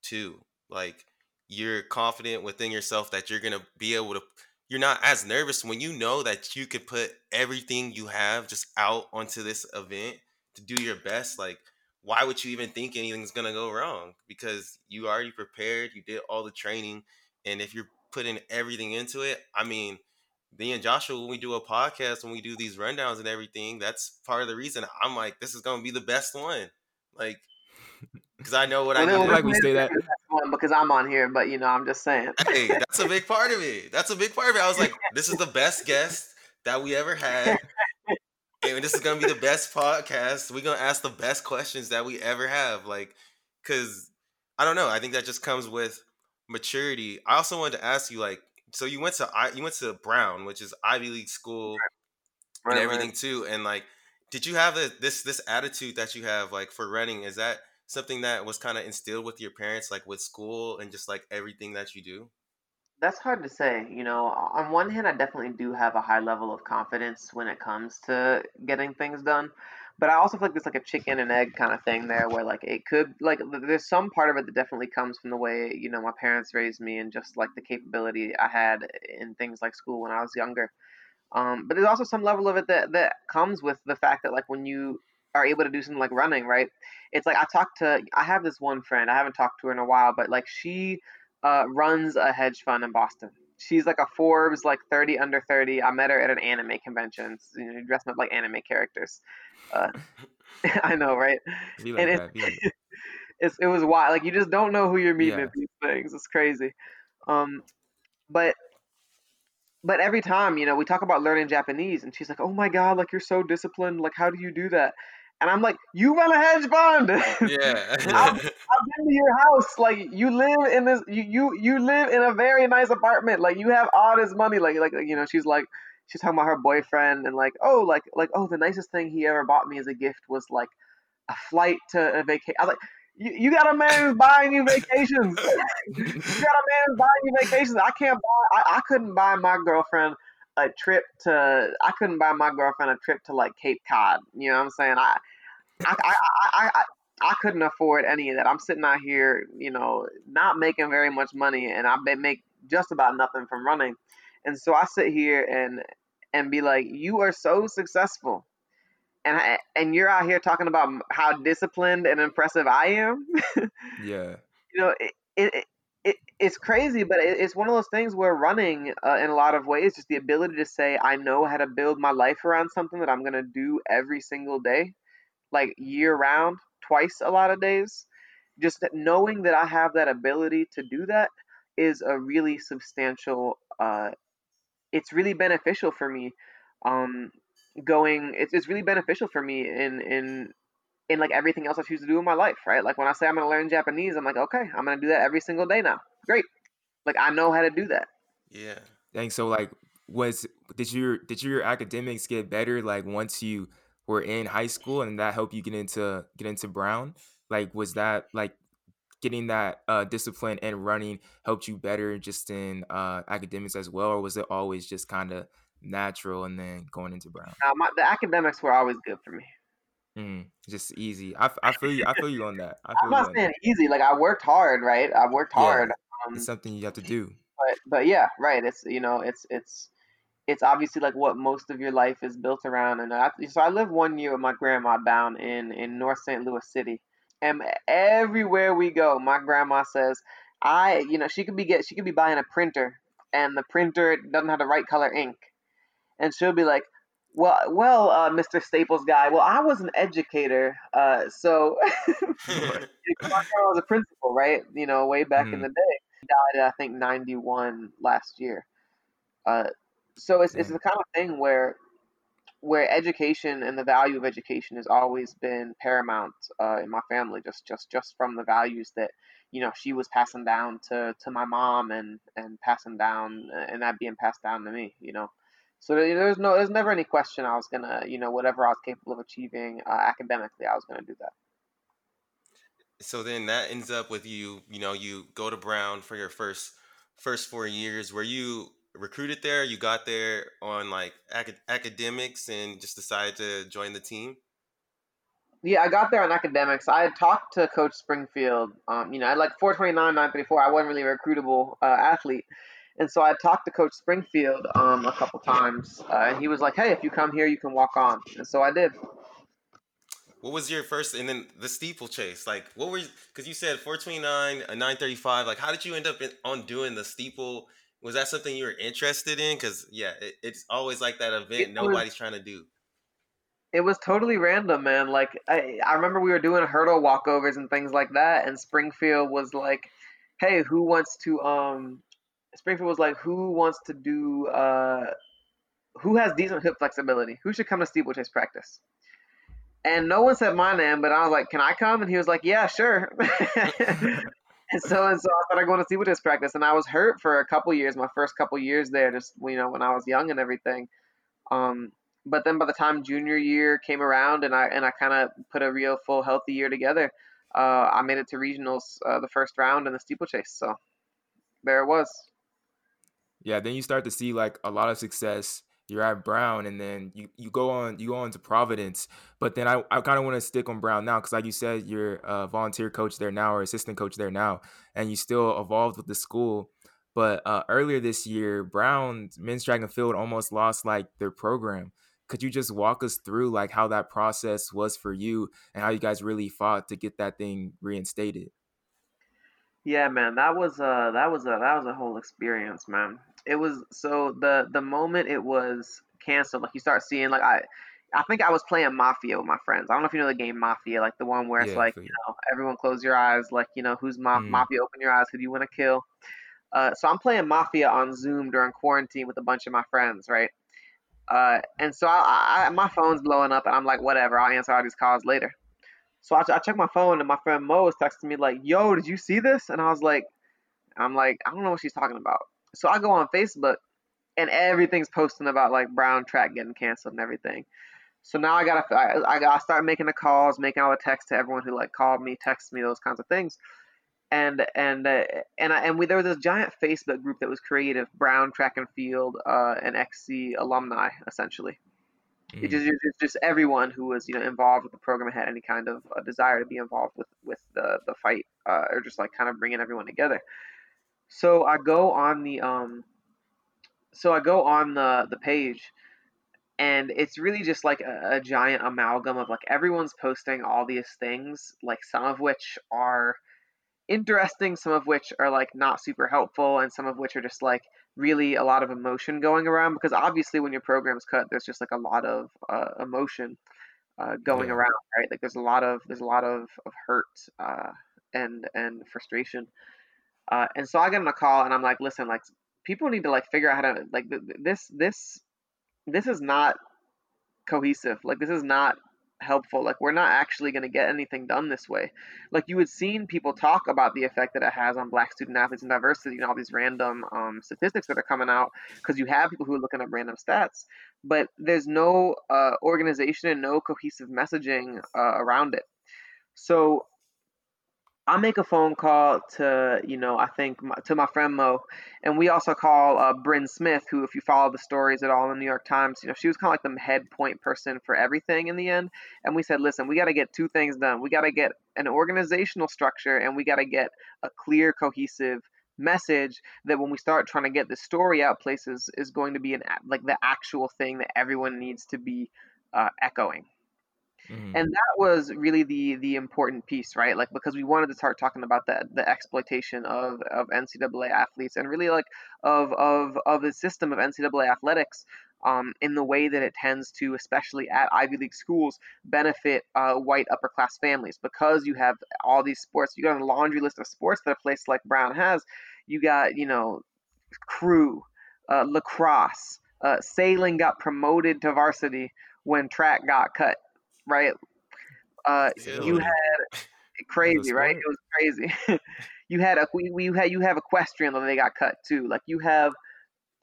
too like you're confident within yourself that you're gonna be able to you're not as nervous when you know that you could put everything you have just out onto this event to do your best like why would you even think anything's gonna go wrong because you already prepared you did all the training and if you're putting everything into it i mean me and Joshua, when we do a podcast, when we do these rundowns and everything, that's part of the reason I'm like, this is gonna be the best one. Like, because I know what I do. Like we say that because I'm on here, but you know, I'm just saying. hey, that's a big part of it. That's a big part of it. I was like, this is the best guest that we ever had. and this is gonna be the best podcast. We're gonna ask the best questions that we ever have. Like, cause I don't know. I think that just comes with maturity. I also wanted to ask you, like, so you went to you went to Brown, which is Ivy League school, right, and everything right. too. And like, did you have a, this this attitude that you have like for running? Is that something that was kind of instilled with your parents, like with school and just like everything that you do? That's hard to say. You know, on one hand, I definitely do have a high level of confidence when it comes to getting things done. But I also feel like there's like a chicken and egg kind of thing there where like it could like there's some part of it that definitely comes from the way, you know, my parents raised me and just like the capability I had in things like school when I was younger. Um, but there's also some level of it that, that comes with the fact that like when you are able to do something like running, right? It's like I talked to I have this one friend, I haven't talked to her in a while, but like she uh, runs a hedge fund in Boston. She's like a Forbes like 30 under 30. I met her at an anime convention, you know, dressed up like anime characters. Uh, I know, right? Like and it, like it's, it was wild. Like you just don't know who you're meeting yeah. at these things. It's crazy. Um, but but every time, you know, we talk about learning Japanese, and she's like, "Oh my god, like you're so disciplined. Like, how do you do that?" And I'm like, you run a hedge fund. Yeah. I've, I've, been to your house. Like you live in this you, you you live in a very nice apartment. Like you have all this money. Like like you know, she's like she's talking about her boyfriend and like, oh, like like oh the nicest thing he ever bought me as a gift was like a flight to a vacation. I was like, you, you got a man who's buying you vacations. you got a man who's buying you vacations. I can't buy I, I couldn't buy my girlfriend a trip to I couldn't buy my girlfriend a trip to like Cape Cod. You know what I'm saying? I I I I, I, I couldn't afford any of that. I'm sitting out here, you know, not making very much money, and I make just about nothing from running. And so I sit here and and be like, "You are so successful." And, I, and you're out here talking about how disciplined and impressive I am. yeah. You know, it, it, it, it's crazy, but it, it's one of those things where running, uh, in a lot of ways, just the ability to say, I know how to build my life around something that I'm going to do every single day, like year round, twice a lot of days. Just that knowing that I have that ability to do that is a really substantial, uh, it's really beneficial for me. Um, going, it's, it's really beneficial for me in, in in like everything else I choose to do in my life, right? Like when I say I'm gonna learn Japanese, I'm like, okay, I'm gonna do that every single day now. Great. Like I know how to do that. Yeah. Dang. So like, was did your did your academics get better like once you were in high school and that helped you get into get into Brown? Like, was that like getting that uh, discipline and running helped you better just in uh, academics as well, or was it always just kind of natural and then going into Brown? Uh, my, the academics were always good for me. Mm, just easy. I, I feel you. I feel you on that. I am not saying that. easy. Like I worked hard, right? I worked hard. Um, it's something you have to do. But but yeah, right. It's you know it's it's it's obviously like what most of your life is built around. And I, so I lived one year with my grandma down in in North St. Louis City, and everywhere we go, my grandma says, I you know she could be get she could be buying a printer, and the printer doesn't have the right color ink, and she'll be like, well, well, uh, Mr. Staples guy. Well, I was an educator, uh, so I was a principal, right? You know, way back mm. in hmm. the day. Died, I think, ninety one last year. Uh, so it's it's the kind of thing where where education and the value of education has always been paramount uh, in my family. Just just just from the values that you know she was passing down to to my mom and and passing down and that being passed down to me. You know. So there's no, there's never any question I was gonna, you know, whatever I was capable of achieving uh, academically, I was gonna do that. So then that ends up with you, you know, you go to Brown for your first first four years. Were you recruited there? You got there on like acad- academics and just decided to join the team? Yeah, I got there on academics. I had talked to Coach Springfield. Um, you know, I like 429, 934. I wasn't really a recruitable uh, athlete. And so I talked to Coach Springfield um, a couple times, uh, and he was like, "Hey, if you come here, you can walk on." And so I did. What was your first, and then the steeplechase? Like, what were because you said 429, a 935. Like, how did you end up in, on doing the steeple was that something you were interested in? Because yeah, it, it's always like that event it nobody's was, trying to do. It was totally random, man. Like I, I remember we were doing hurdle walkovers and things like that, and Springfield was like, "Hey, who wants to?" Um, Springfield was like, "Who wants to do? Uh, who has decent hip flexibility? Who should come to steeplechase practice?" And no one said my name, but I was like, "Can I come?" And he was like, "Yeah, sure." and so and so I started going to see what his practice, and I was hurt for a couple years. My first couple years there, just you know, when I was young and everything. Um, but then by the time junior year came around, and I and I kind of put a real full healthy year together, uh, I made it to regionals uh, the first round in the steeplechase. So there it was. Yeah, then you start to see like a lot of success you're at Brown, and then you, you go on you go on to Providence. But then I, I kind of want to stick on Brown now because, like you said, you're a volunteer coach there now or assistant coach there now, and you still evolved with the school. But uh, earlier this year, Brown men's track and field almost lost like their program. Could you just walk us through like how that process was for you and how you guys really fought to get that thing reinstated? Yeah, man, that was a that was a that was a whole experience, man it was so the the moment it was canceled, like you start seeing like I I think I was playing Mafia with my friends. I don't know if you know the game Mafia, like the one where it's yeah, like, you know, everyone close your eyes, like, you know, who's ma- mm. Mafia, open your eyes, who do you want to kill? Uh, so I'm playing Mafia on Zoom during quarantine with a bunch of my friends, right? Uh, and so I, I, my phone's blowing up, and I'm like, whatever, I'll answer all these calls later. So I, I check my phone, and my friend Mo was texting me like, "Yo, did you see this?" And I was like, "I'm like, I don't know what she's talking about." So I go on Facebook and everything's posting about like Brown track getting canceled and everything. So now I gotta I, I gotta start making the calls, making all the texts to everyone who like called me, texted me, those kinds of things. And and uh, and I, and we there was this giant Facebook group that was created, Brown Track and Field uh, and XC alumni essentially. Mm. It just, it's just everyone who was you know involved with the program had any kind of uh, desire to be involved with with the the fight uh, or just like kind of bringing everyone together. So I go on the um, so I go on the the page, and it's really just like a, a giant amalgam of like everyone's posting all these things, like some of which are interesting, some of which are like not super helpful, and some of which are just like really a lot of emotion going around because obviously when your program's cut, there's just like a lot of uh, emotion uh, going yeah. around, right? Like there's a lot of there's a lot of, of hurt uh, and and frustration. Uh, and so I get on a call and I'm like, listen, like people need to like figure out how to like this this this is not cohesive. Like this is not helpful. Like we're not actually going to get anything done this way. Like you had seen people talk about the effect that it has on black student athletes and diversity and all these random um, statistics that are coming out because you have people who are looking up random stats, but there's no uh, organization and no cohesive messaging uh, around it. So I make a phone call to, you know, I think my, to my friend Mo, and we also call uh, Bryn Smith, who, if you follow the stories at all in the New York Times, you know, she was kind of like the head point person for everything in the end. And we said, listen, we got to get two things done. We got to get an organizational structure, and we got to get a clear, cohesive message that when we start trying to get the story out places is going to be an like the actual thing that everyone needs to be uh, echoing Mm-hmm. And that was really the the important piece, right? Like because we wanted to start talking about that the exploitation of, of NCAA athletes and really like of of of the system of NCAA athletics um, in the way that it tends to, especially at Ivy League schools, benefit uh, white upper class families because you have all these sports. You got a laundry list of sports that a place like Brown has. You got you know crew, uh, lacrosse, uh, sailing got promoted to varsity when track got cut right? Uh, you had crazy, right? It was crazy. you had a we, we had you have equestrian that they got cut too. Like you have,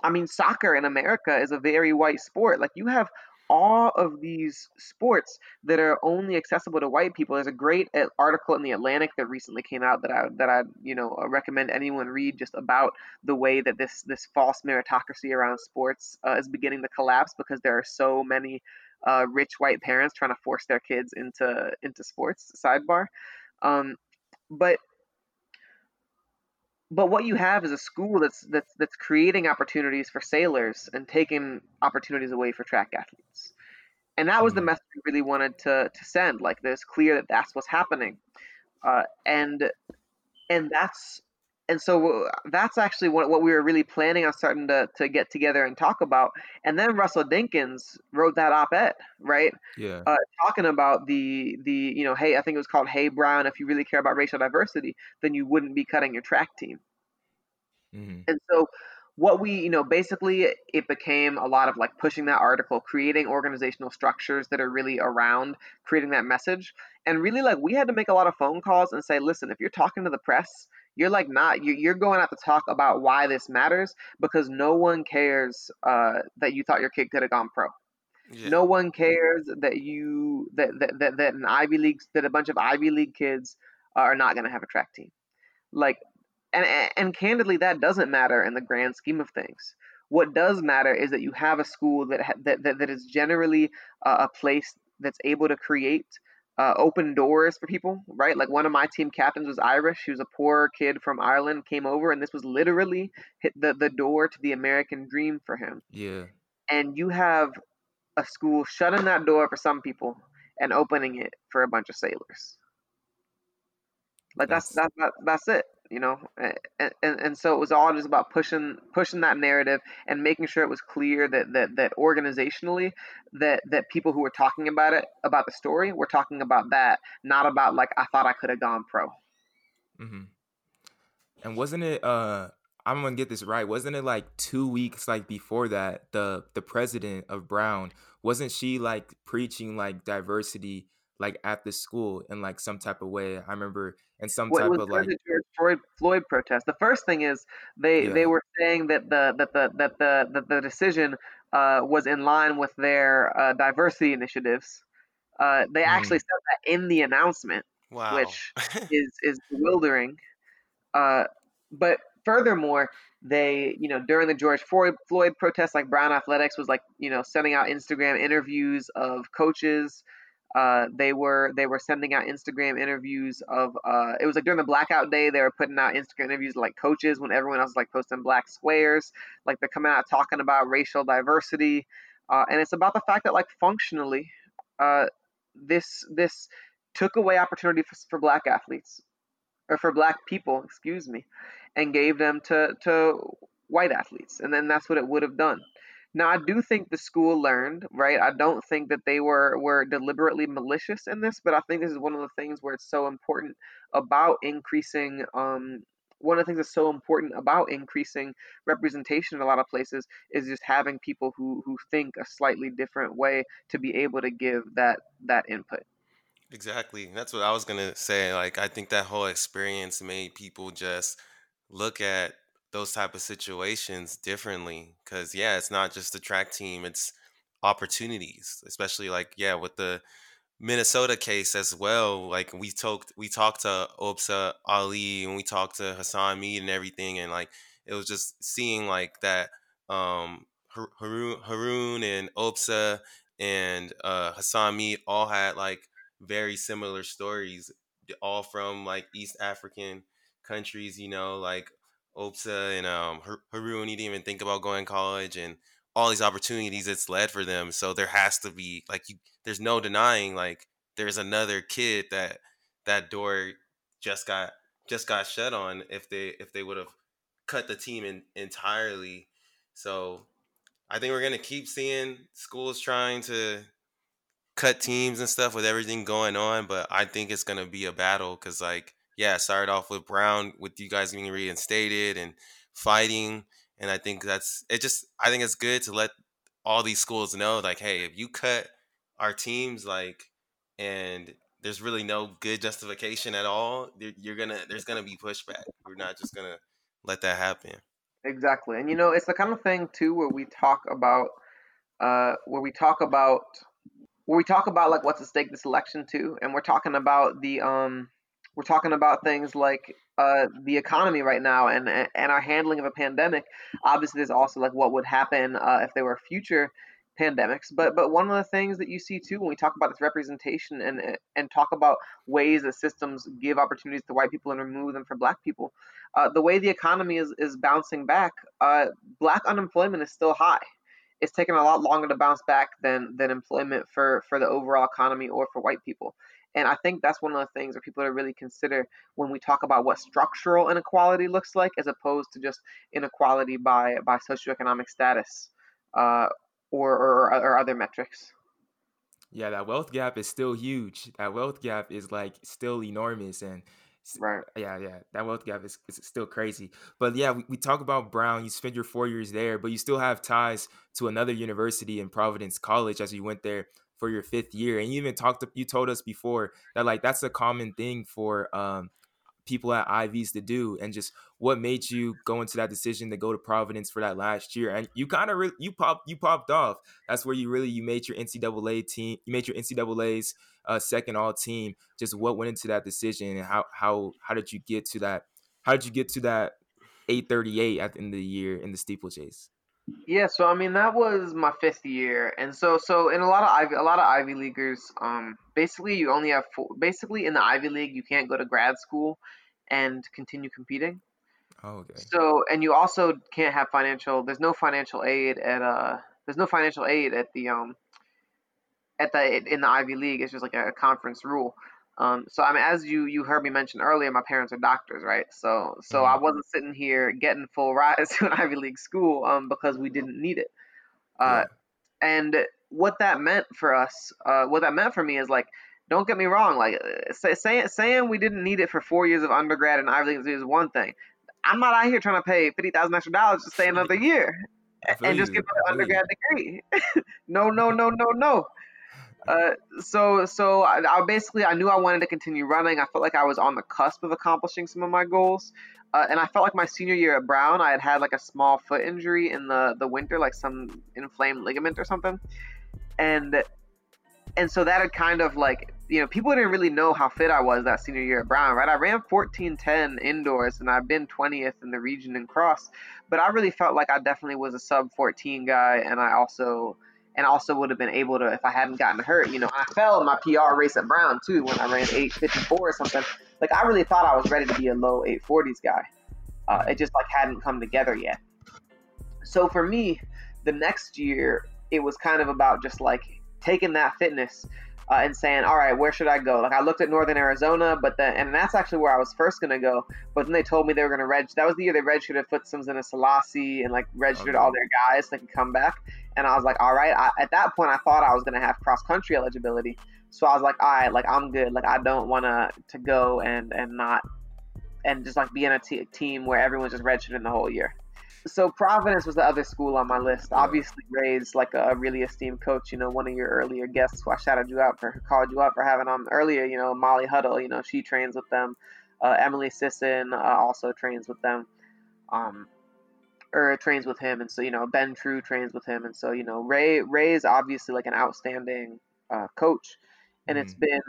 I mean, soccer in America is a very white sport. Like you have all of these sports that are only accessible to white people. There's a great uh, article in the Atlantic that recently came out that I that I you know uh, recommend anyone read just about the way that this this false meritocracy around sports uh, is beginning to collapse because there are so many uh, rich white parents trying to force their kids into into sports. Sidebar, um, but but what you have is a school that's that's that's creating opportunities for sailors and taking opportunities away for track athletes. And that was the mm-hmm. message we really wanted to to send. Like, it's clear that that's what's happening, uh, and and that's and so that's actually what, what we were really planning on starting to, to get together and talk about. And then Russell Dinkins wrote that op-ed, right? Yeah. Uh, talking about the the you know, hey, I think it was called Hey Brown. If you really care about racial diversity, then you wouldn't be cutting your track team. Mm-hmm. And so what we you know basically it became a lot of like pushing that article creating organizational structures that are really around creating that message and really like we had to make a lot of phone calls and say listen if you're talking to the press you're like not you're going out to talk about why this matters because no one cares uh, that you thought your kid could have gone pro. Yeah. No one cares that you that, that that that an Ivy League that a bunch of Ivy League kids are not going to have a track team. Like and and candidly that doesn't matter in the grand scheme of things. What does matter is that you have a school that that that, that is generally uh, a place that's able to create uh, open doors for people, right? Like one of my team captains was Irish. She was a poor kid from Ireland, came over, and this was literally hit the, the door to the American dream for him. Yeah. And you have a school shutting that door for some people and opening it for a bunch of sailors. Like that's that's that's, that's it you know and, and, and so it was all just about pushing pushing that narrative and making sure it was clear that that that organizationally that that people who were talking about it about the story were talking about that not about like i thought i could have gone pro mm-hmm. and wasn't it uh i'm gonna get this right wasn't it like two weeks like before that the the president of brown wasn't she like preaching like diversity like at the school in like some type of way i remember and some type of like the George Floyd, Floyd protest. The first thing is they yeah. they were saying that the that the that the that the decision uh, was in line with their uh, diversity initiatives. Uh, they mm. actually said that in the announcement, wow. which is is bewildering. Uh, but furthermore, they you know during the George Floyd, Floyd protest, like Brown Athletics was like you know sending out Instagram interviews of coaches uh, they were they were sending out Instagram interviews of uh, it was like during the blackout day they were putting out Instagram interviews like coaches when everyone else was like posting black squares. Like they're coming out talking about racial diversity. Uh, and it's about the fact that like functionally uh, this this took away opportunity for, for black athletes or for black people excuse me and gave them to to white athletes. And then that's what it would have done now, I do think the school learned, right? I don't think that they were were deliberately malicious in this, but I think this is one of the things where it's so important about increasing um, one of the things that's so important about increasing representation in a lot of places is just having people who who think a slightly different way to be able to give that that input. Exactly. That's what I was gonna say. Like I think that whole experience made people just look at those type of situations differently because yeah it's not just the track team it's opportunities especially like yeah with the minnesota case as well like we talked we talked to obsa ali and we talked to hassan mead and everything and like it was just seeing like that um haroon, haroon and obsa and uh hassan mead all had like very similar stories all from like east african countries you know like Obsa and um, he didn't even think about going to college and all these opportunities it's led for them. So there has to be like you, there's no denying like there's another kid that that door just got just got shut on if they if they would have cut the team in, entirely. So I think we're gonna keep seeing schools trying to cut teams and stuff with everything going on, but I think it's gonna be a battle because like yeah, started off with Brown with you guys being reinstated and fighting. And I think that's it just I think it's good to let all these schools know, like, hey, if you cut our teams, like and there's really no good justification at all, you're gonna there's gonna be pushback. We're not just gonna let that happen. Exactly. And you know, it's the kind of thing too where we talk about uh where we talk about where we talk about like what's at stake this election too, and we're talking about the um we're talking about things like uh, the economy right now and and our handling of a pandemic. Obviously, there's also like what would happen uh, if there were future pandemics. But but one of the things that you see too when we talk about this representation and and talk about ways that systems give opportunities to white people and remove them for Black people, uh, the way the economy is is bouncing back, uh, Black unemployment is still high it's taken a lot longer to bounce back than than employment for for the overall economy or for white people. And I think that's one of the things that people to really consider when we talk about what structural inequality looks like, as opposed to just inequality by by socioeconomic status uh, or, or or other metrics. Yeah, that wealth gap is still huge. That wealth gap is like still enormous, and right. Yeah, yeah, that wealth gap is, is still crazy. But yeah, we, we talk about Brown. You spent your four years there, but you still have ties to another university in Providence College as you went there for your fifth year. And you even talked to, you told us before that like that's a common thing for um people at Ivies to do and just what made you go into that decision to go to Providence for that last year and you kind of re- you popped you popped off that's where you really you made your NCAA team you made your NCAA's uh, second all team just what went into that decision and how how how did you get to that how did you get to that 838 at the end of the year in the steeplechase yeah, so I mean that was my fifth year, and so so in a lot of Ivy a lot of Ivy Leaguers, um, basically you only have four, basically in the Ivy League you can't go to grad school and continue competing. Oh, okay. So and you also can't have financial. There's no financial aid at uh. There's no financial aid at the um. At the in the Ivy League, it's just like a conference rule. Um, so I mean, as you you heard me mention earlier, my parents are doctors, right? So so mm-hmm. I wasn't sitting here getting full rides to an Ivy League school um, because we didn't need it. Uh, yeah. And what that meant for us, uh, what that meant for me is like, don't get me wrong, like say, saying saying we didn't need it for four years of undergrad and Ivy League is one thing. I'm not out here trying to pay fifty thousand extra dollars to stay another year and just get an undergrad degree. no, no, no, no, no. Uh, so so I, I, basically I knew I wanted to continue running. I felt like I was on the cusp of accomplishing some of my goals, uh, and I felt like my senior year at Brown I had had like a small foot injury in the the winter, like some inflamed ligament or something, and and so that had kind of like you know people didn't really know how fit I was that senior year at Brown, right? I ran 14:10 indoors and I've been 20th in the region and cross, but I really felt like I definitely was a sub 14 guy, and I also and also would have been able to if I hadn't gotten hurt. You know, I fell in my PR race at Brown too when I ran 854 or something. Like I really thought I was ready to be a low 840s guy. Uh, it just like hadn't come together yet. So for me, the next year it was kind of about just like taking that fitness uh, and saying, all right, where should I go? Like I looked at Northern Arizona, but then and that's actually where I was first gonna go. But then they told me they were gonna reg. That was the year they redshirted Futsum Zienasellassie and like registered okay. all their guys so they could come back. And I was like, all right. I, at that point, I thought I was gonna have cross country eligibility. So I was like, all right, like I'm good. Like I don't want to to go and and not and just like be in a t- team where everyone's just redshirting the whole year so Providence was the other school on my list. Yeah. Obviously, Ray's like a really esteemed coach. You know, one of your earlier guests who I shouted you out for, called you out for having on earlier. You know, Molly Huddle. You know, she trains with them. Uh, Emily Sisson uh, also trains with them. Um, or trains with him, and so you know Ben True trains with him, and so you know Ray Ray is obviously like an outstanding uh, coach, and mm. it's been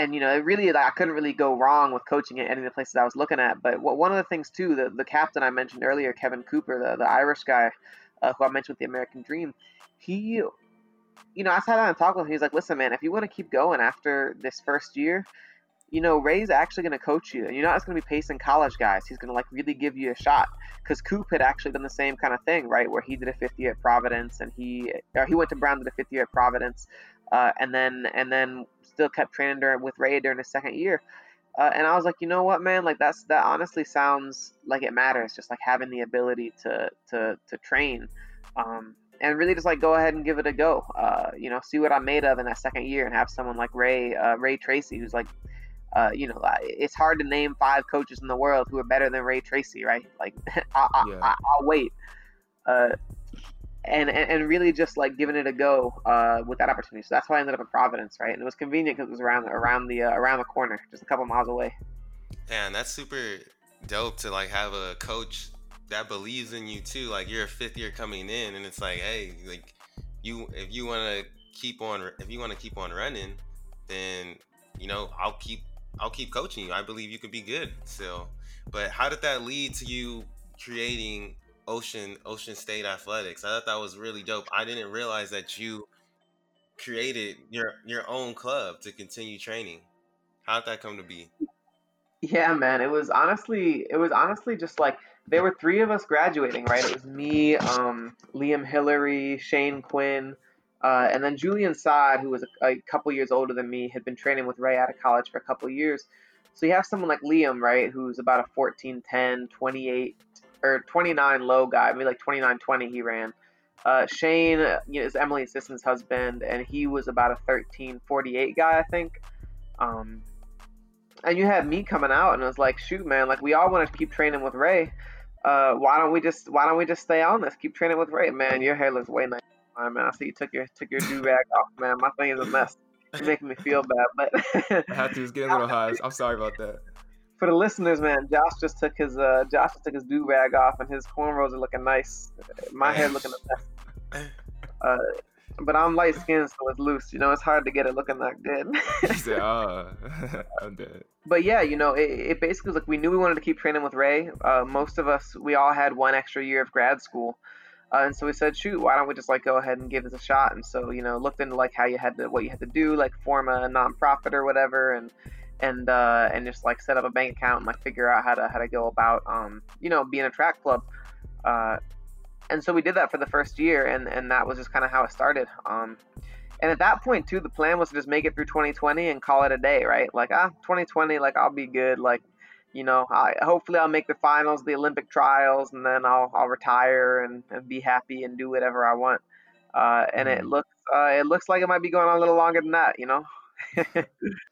and you know, it really I couldn't really go wrong with coaching at any of the places I was looking at. But what, one of the things too, the the captain I mentioned earlier, Kevin Cooper, the the Irish guy uh, who I mentioned with the American Dream, he, you know, I sat down and talked with him. He's like, listen, man, if you want to keep going after this first year, you know, Ray's actually going to coach you, and you're not just going to be pacing college guys. He's going to like really give you a shot. Because Coop had actually done the same kind of thing, right? Where he did a fifth year at Providence, and he or he went to Brown did a fifth year at Providence, uh, and then and then still kept training during, with Ray during his second year. Uh, and I was like, you know what, man? Like that's that honestly sounds like it matters. Just like having the ability to to to train, um, and really just like go ahead and give it a go. Uh, you know, see what I'm made of in that second year, and have someone like Ray uh, Ray Treacy, who's like, uh, you know, it's hard to name five coaches in the world who are better than Ray Treacy, right? Like, I, I, will wait. Uh, and, and, and really just like giving it a go uh, with that opportunity. So that's why I ended up in Providence, right? And it was convenient because it was around around the uh, around the corner, just a couple miles away. And that's super dope to like have a coach that believes in you too. Like you're a fifth year coming in, and it's like, hey, like you if you want to keep on if you want to keep on running, then you know I'll keep I'll keep coaching you. I believe you could be good still. But how did that lead to you creating Ocean Ocean State Athletics. I thought that was really dope. I didn't realize that you created your your own club to continue training. How did that come to be? Yeah, man. It was honestly it was honestly just like there were three of us graduating, right? It was me, um, Liam Hillary, Shane Quinn, uh, and then Julian Saad, who was a, a, couple years older than me, had been training with Ray out of college for a couple years. So you have someone like Liam, right, who's about a 14, 10, 28, or 29 low guy, maybe like 29, 20 he ran. Uh, Shane you know, is Emily's Sisson's husband, and he was about a 13, 48 guy, I think. Um, and you had me coming out, and it was like, shoot, man, like we all want to keep training with Ray. Uh, why don't we just why don't we just stay on this? Keep training with Ray, man. Your hair looks way nice, man. I see you took your took your do rag off, man. My thing is a mess. You're making me feel bad, but I had to. It's getting a little high. I'm sorry about that. For the listeners, man, Josh just took his uh, Josh just took his do rag off, and his cornrows are looking nice. My hair looking a mess. Uh, but I'm light skinned, so it's loose. You know, it's hard to get it looking that good. he said, "Oh, I'm dead." But yeah, you know, it, it, basically was like we knew we wanted to keep training with Ray. Uh, most of us, we all had one extra year of grad school, uh, and so we said, "Shoot, why don't we just like go ahead and give this a shot?" And so you know, looked into like how you had to, what you had to do, like form a nonprofit or whatever, and and uh, and just like set up a bank account and like figure out how to how to go about, um, you know, being a track club. Uh, and so we did that for the first year, and and that was just kind of how it started. Um, and at that point too, the plan was to just make it through 2020 and call it a day, right? Like ah, 2020, like I'll be good, like you know, I hopefully I'll make the finals, the Olympic trials, and then I'll I'll retire and, and be happy and do whatever I want. Uh, and it mm-hmm. looks uh, it looks like it might be going on a little longer than that, you know.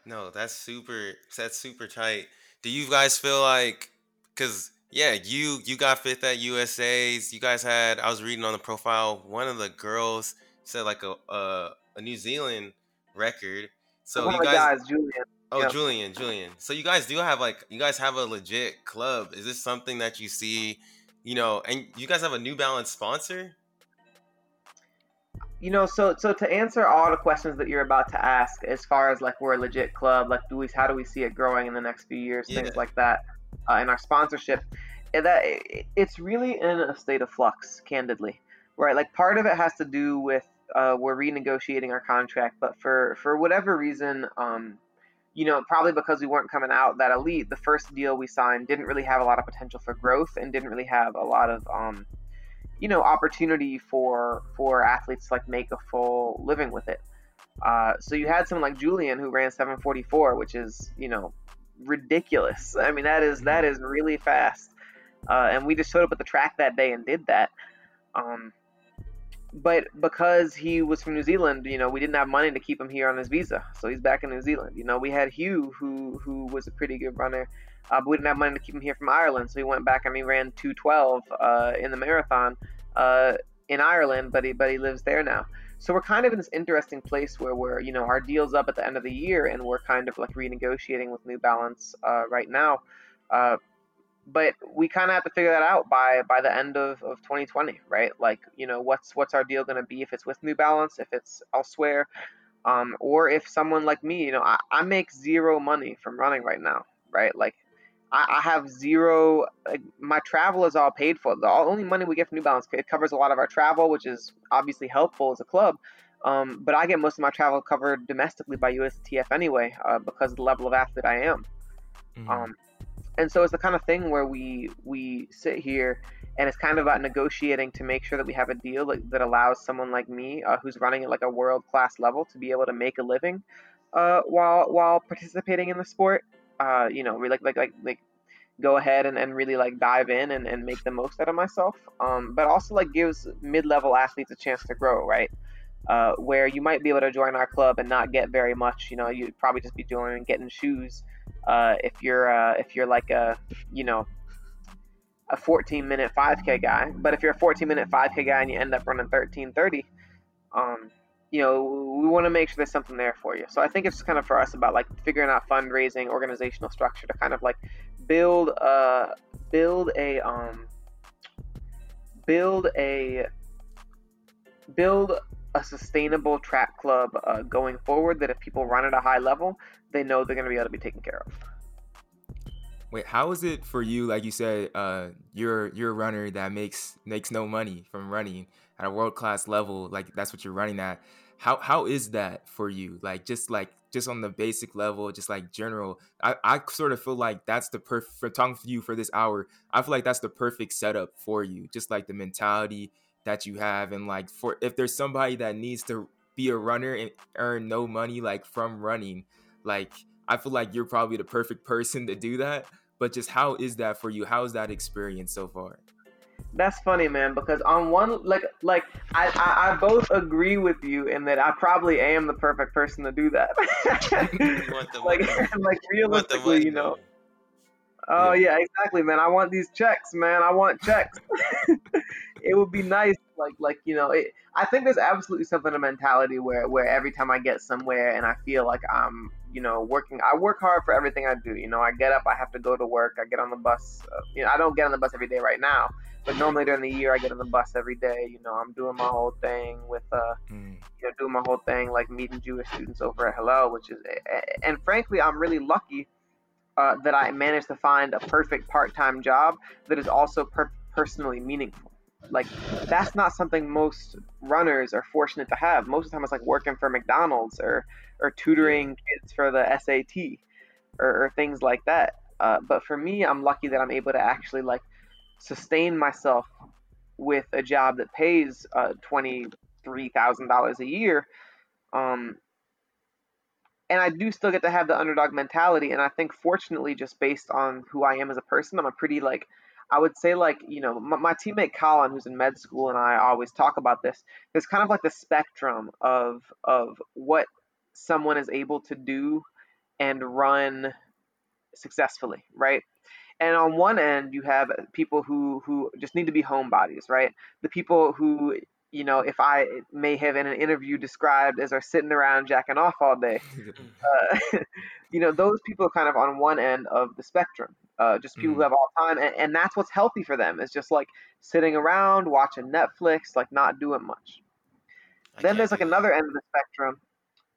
no, that's super. That's super tight. Do you guys feel like because yeah, you you got fifth at USA's. You guys had I was reading on the profile. One of the girls said like a a, a New Zealand record. So one you guys, guys, Julian. Oh, yep. Julian, Julian. So you guys do have like you guys have a legit club. Is this something that you see? You know, and you guys have a New Balance sponsor. You know, so so to answer all the questions that you're about to ask, as far as like we're a legit club, like do we how do we see it growing in the next few years, yeah. things like that uh, in our sponsorship, and that it's really in a state of flux, candidly, right? Like part of it has to do with uh, we're renegotiating our contract, but for for whatever reason, um, you know, probably because we weren't coming out that elite, the first deal we signed didn't really have a lot of potential for growth and didn't really have a lot of um, you know opportunity for for athletes to like make a full living with it. Uh, so you had someone like Julian who ran 744, which is you know ridiculous. I mean, that is that mm-hmm. really fast. Uh, and we just showed up at the track that day and did that. Um, but because he was from New Zealand, you know, we didn't have money to keep him here on his visa, so he's back in New Zealand. You know, we had Hugh, who who was a pretty good runner, uh, but we didn't have money to keep him here from Ireland, so he went back and he ran 212 uh, in the marathon uh, in Ireland, but he but he lives there now. So we're kind of in this interesting place where we're, you know, our deal's up at the end of the year, and we're kind of like renegotiating with New Balance uh, right now. But we kind of have to figure that out by by the end of, of 2020, right? Like, you know, what's what's our deal going to be if it's with New Balance, if it's elsewhere, um, or if someone like me, you know, I, I make zero money from running right now, right? Like, I, I have zero. Like, my travel is all paid for. The only money we get from New Balance it covers a lot of our travel, which is obviously helpful as a club. Um, but I get most of my travel covered domestically by USATF anyway, uh, because of the level of athlete I am. Mm-hmm. Um, and so it's the kind of thing where we we sit here and it's kind of about negotiating to make sure that we have a deal that, that allows someone like me uh, who's running at like a world class level to be able to make a living uh, while while participating in the sport. Uh, you know we like like like like go ahead and, and really like dive in and, and make the most out of myself um, but also like gives mid-level athletes a chance to grow right? Uh, where you might be able to join our club and not get very much you know you'd probably just be doing getting shoes uh, if you're uh, if you're like a you know a 14 minute 5k guy. But if you're a 14 minute 5k guy and you end up running 1330 um, you know we want to make sure there's something there for you. So i think it's kind of for us about like figuring out fundraising organizational structure to kind of like build a build a um build a build a sustainable track club uh, going forward that if people run at a high level they know they're going to be able to be taken care of. Wait, how is it for you? Like you said, uh, you're you're a runner that makes makes no money from running at a world class level. Like that's what you're running at. how how is that for you? Like just like just on the basic level, just like general. I, I sort of feel like that's the perfect for talking for you for this hour. I feel like that's the perfect setup for you. Just like the mentality that you have and like for if there's somebody that needs to be a runner and earn no money like from running, like I feel like you're probably the perfect person to do that. But just how is that for you? How is that experience so far? That's funny, man. Because on one, like, like I, I, I both agree with you in that I probably am the perfect person to do that. like, like realistically, you know. Oh yeah. yeah, exactly, man. I want these checks, man. I want checks. it would be nice, like, like you know. It, I think there's absolutely something in mentality where, where every time I get somewhere and I feel like I'm, you know, working. I work hard for everything I do. You know, I get up, I have to go to work. I get on the bus. Uh, you know, I don't get on the bus every day right now, but normally during the year, I get on the bus every day. You know, I'm doing my whole thing with, uh, mm. you know, doing my whole thing like meeting Jewish students over at Hillel, which is, and frankly, I'm really lucky uh, that I managed to find a perfect part-time job that is also per- personally meaningful. Like that's not something most runners are fortunate to have. Most of the time, it's like working for McDonald's or or tutoring kids for the SAT or, or things like that. Uh, but for me, I'm lucky that I'm able to actually like sustain myself with a job that pays uh, twenty three thousand dollars a year. Um, and I do still get to have the underdog mentality. And I think, fortunately, just based on who I am as a person, I'm a pretty like, I would say like you know my, my teammate Colin, who's in med school, and I always talk about this. There's kind of like the spectrum of of what someone is able to do and run successfully, right? And on one end, you have people who who just need to be homebodies, right? The people who you know, if I may have in an interview described as are sitting around jacking off all day, uh, you know, those people are kind of on one end of the spectrum. Uh, just people mm. who have all time, and, and that's what's healthy for them. Is just like sitting around watching Netflix, like not doing much. I then there's like another end of the spectrum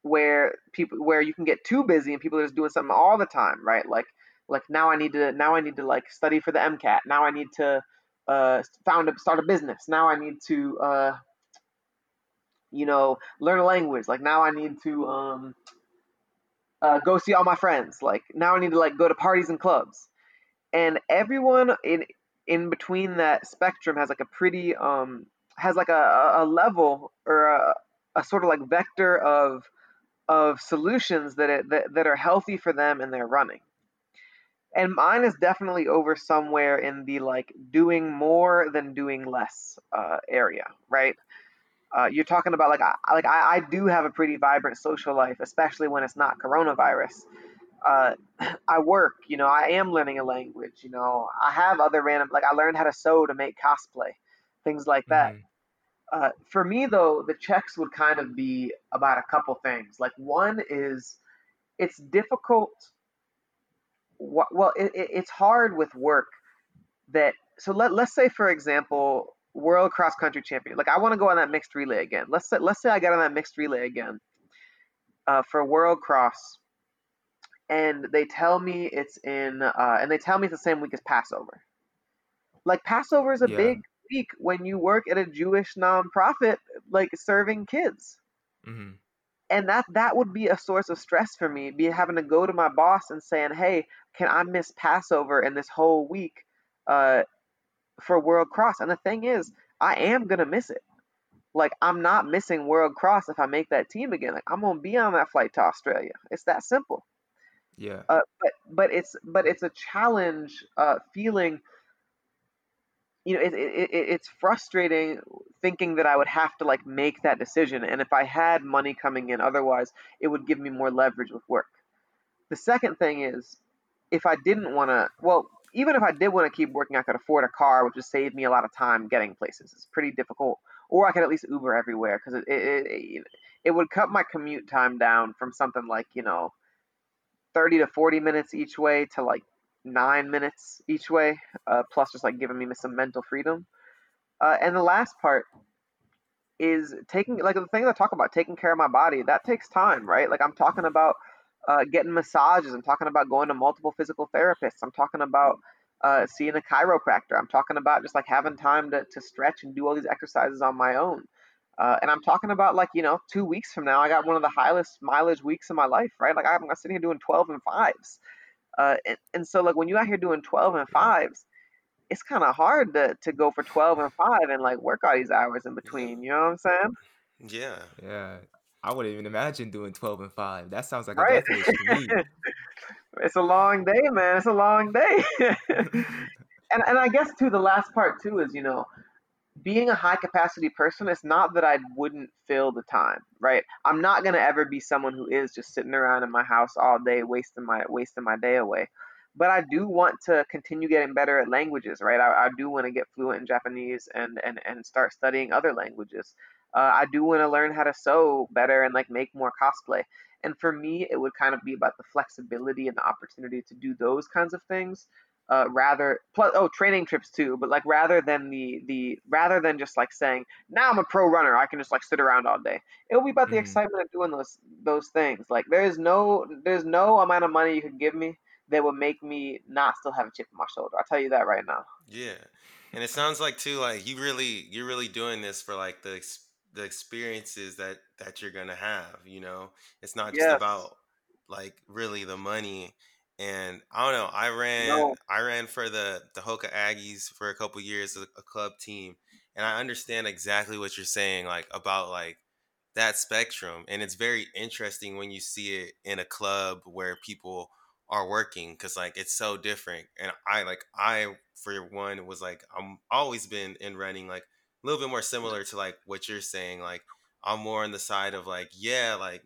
where people where you can get too busy and people are just doing something all the time, right? Like like now I need to now I need to like study for the MCAT. Now I need to uh, found a start a business. Now I need to uh, you know learn a language. Like now I need to um, uh, go see all my friends. Like now I need to like go to parties and clubs. And everyone in in between that spectrum has like a pretty um has like a, a level or a, a sort of like vector of of solutions that, it, that that are healthy for them and they're running and mine is definitely over somewhere in the like doing more than doing less uh, area, right? Uh, you're talking about like I, like I, I do have a pretty vibrant social life, especially when it's not coronavirus. Uh, I work, you know, I am learning a language, you know, I have other random like I learned how to sew to make cosplay, things like that. Mm-hmm. Uh, for me though, the checks would kind of be about a couple things. Like one is it's difficult well, it, it, it's hard with work that. So let let's say for example, world cross country champion. Like I want to go on that mixed relay again. Let's say let's say I get on that mixed relay again uh, for world cross, and they tell me it's in, uh, and they tell me it's the same week as Passover. Like Passover is a yeah. big week when you work at a Jewish nonprofit, like serving kids. Mm-hmm. And that that would be a source of stress for me be having to go to my boss and saying hey can i miss passover in this whole week uh, for world cross? And the thing is i am gonna miss it. Like i'm not missing world cross if i make that team again. Like i'm gonna be on that flight to australia. It's that simple. Yeah. Uh, but but it's but it's a challenge uh, feeling you know, it, it, it, it's frustrating thinking that I would have to like make that decision. And if I had money coming in otherwise, it would give me more leverage with work. The second thing is, if I didn't want to, well, even if I did want to keep working, I could afford a car, which would save me a lot of time getting places. It's pretty difficult. Or I could at least Uber everywhere because it, it, it, it would cut my commute time down from something like, you know, 30 to 40 minutes each way to like nine minutes each way, uh, plus just like giving me some mental freedom. Uh, and the last part is taking like the things I talk about, taking care of my body. That takes time, right? Like I'm talking about uh, getting massages. I'm talking about going to multiple physical therapists. I'm talking about uh, seeing a chiropractor. I'm talking about just like having time to, to stretch and do all these exercises on my own. Uh, and I'm talking about like you know two weeks from now, I got one of the highest mileage weeks of my life, right? Like I'm sitting here doing 12 and fives, uh, and, and so like when you out here doing 12 and fives, it's kind of hard to to go for 12 and five and like work all these hours in between. You know what I'm saying? Yeah. Yeah. I wouldn't even imagine doing 12 and 5. That sounds like right? a definition to me. it's a long day, man. It's a long day. and and I guess too the last part too is, you know, being a high capacity person, it's not that I wouldn't fill the time, right? I'm not gonna ever be someone who is just sitting around in my house all day wasting my wasting my day away. But I do want to continue getting better at languages, right? I, I do want to get fluent in Japanese and, and, and start studying other languages. Uh, I do want to learn how to sew better and like make more cosplay. And for me, it would kind of be about the flexibility and the opportunity to do those kinds of things uh, rather plus oh training trips too but like rather than the the rather than just like saying now i'm a pro runner i can just like sit around all day. It'll be about the mm. excitement of doing those those things. Like there's no there's no amount of money you can give me that would make me not still have a chip on my shoulder. I'll tell you that right now. Yeah. And it sounds like too like you really you're really doing this for like the the experiences that that you're gonna have you know? It's not just yes. about like really the money and I don't know. I ran no. I ran for the the Hoka Aggies for a couple years, a, a club team, and I understand exactly what you're saying, like about like that spectrum. And it's very interesting when you see it in a club where people are working because like it's so different. And I like I for one was like I'm always been in running like a little bit more similar to like what you're saying. Like I'm more on the side of like yeah, like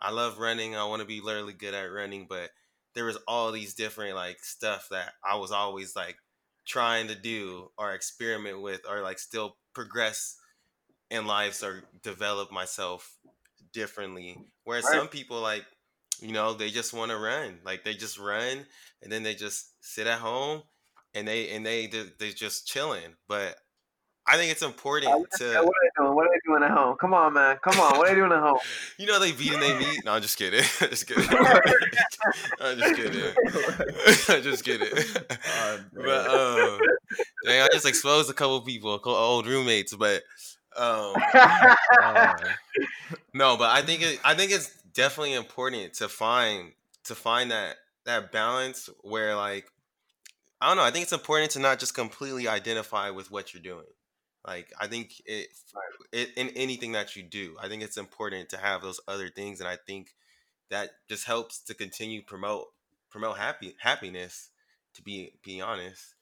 I love running. I want to be literally good at running, but there was all these different like stuff that I was always like trying to do or experiment with or like still progress in life or develop myself differently. Whereas right. some people like, you know, they just want to run. Like they just run and then they just sit at home and they and they they're just chilling. But I think it's important to. What are they doing? What are they doing at home? Come on, man. Come on. What are they doing at home? you know they beating they meat. No, I'm just kidding. just kidding. I'm just kidding. I'm just kidding. Oh, but um, dang, I just exposed a couple people, old roommates. But um, uh, no, but I think it, I think it's definitely important to find to find that that balance where like I don't know. I think it's important to not just completely identify with what you're doing. Like I think it, it in anything that you do, I think it's important to have those other things, and I think that just helps to continue promote promote happy happiness. To be be honest.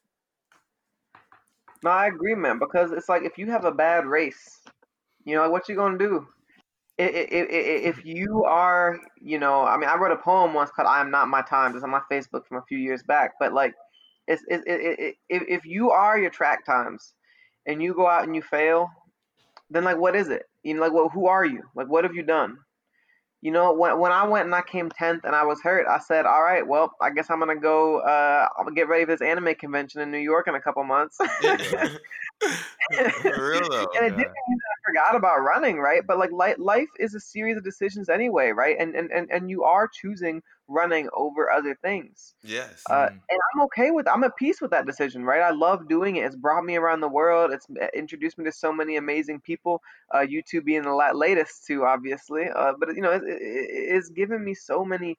No, I agree, man. Because it's like if you have a bad race, you know, what you gonna do? If you are, you know, I mean, I wrote a poem once called "I Am Not My Time." It's on my Facebook from a few years back. But like, it's, it, it, it, if you are your track times, and you go out and you fail, then like what is it? You know, like well, who are you? Like what have you done? You know, when when I went and I came tenth and I was hurt, I said, all right, well, I guess I'm gonna go. Uh, I'm gonna get ready for this anime convention in New York in a couple months. For real though. and it didn't mean that I forgot about running, right? But like life, life is a series of decisions anyway, right? And and and, and you are choosing running over other things. Yes. Uh, mm. And I'm okay with I'm at peace with that decision, right? I love doing it. It's brought me around the world. It's uh, introduced me to so many amazing people. Uh, YouTube being the latest too, obviously. Uh, but you know, it, it, it's given me so many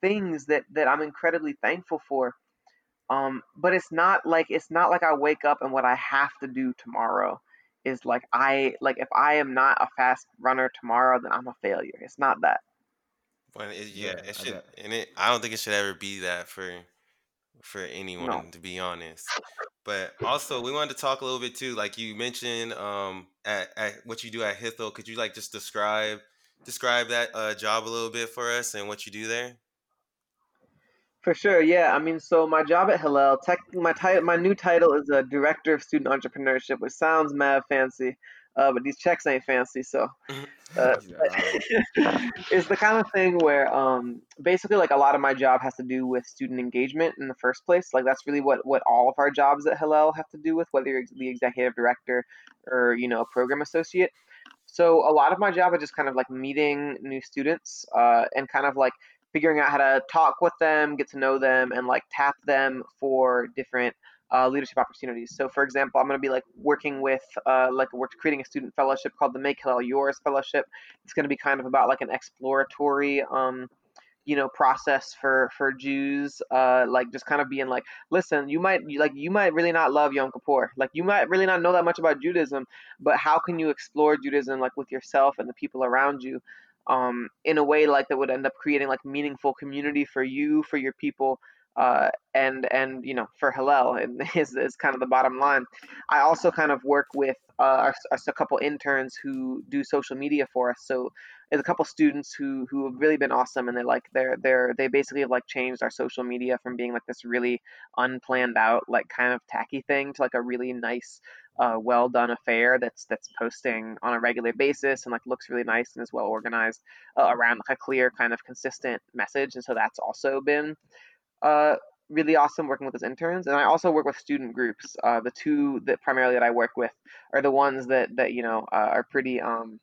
things that that I'm incredibly thankful for. Um, but it's not like it's not like I wake up and what I have to do tomorrow is like I like if I am not a fast runner tomorrow, then I'm a failure. It's not that. Well, it, yeah, yeah, it should, and it. I don't think it should ever be that for for anyone, no. to be honest. But also, we wanted to talk a little bit too, like you mentioned, um, at, at what you do at Hillel. Could you like just describe describe that uh, job a little bit for us and what you do there? For sure, yeah. I mean, so my job at Hillel, tech, my title, my new title is a director of student entrepreneurship, which sounds mad fancy, uh, but these checks ain't fancy. So mm-hmm. uh, it's the kind of thing where um, basically, like a lot of my job has to do with student engagement in the first place. Like that's really what what all of our jobs at Hillel have to do with, whether you're the executive director or you know a program associate. So a lot of my job is just kind of like meeting new students uh, and kind of like figuring out how to talk with them, get to know them, and like tap them for different uh, leadership opportunities. So, for example, I'm going to be like working with, uh, like we're creating a student fellowship called the Make Hillel Yours Fellowship. It's going to be kind of about like an exploratory, um, you know, process for for Jews, uh, like just kind of being like, listen, you might like you might really not love Yom Kippur, like you might really not know that much about Judaism, but how can you explore Judaism like with yourself and the people around you? Um, in a way like that would end up creating like meaningful community for you, for your people, uh, and and you know for Hillel and is, is kind of the bottom line. I also kind of work with uh, a couple interns who do social media for us. So there's a couple students who who have really been awesome, and they're like they're they're they basically have like changed our social media from being like this really unplanned out like kind of tacky thing to like a really nice. Uh, well done affair that's that's posting on a regular basis and like looks really nice and is well organized uh, around like a clear kind of consistent message and so that's also been uh, really awesome working with as interns, and I also work with student groups. Uh, the two that primarily that I work with are the ones that that you know uh, are pretty um,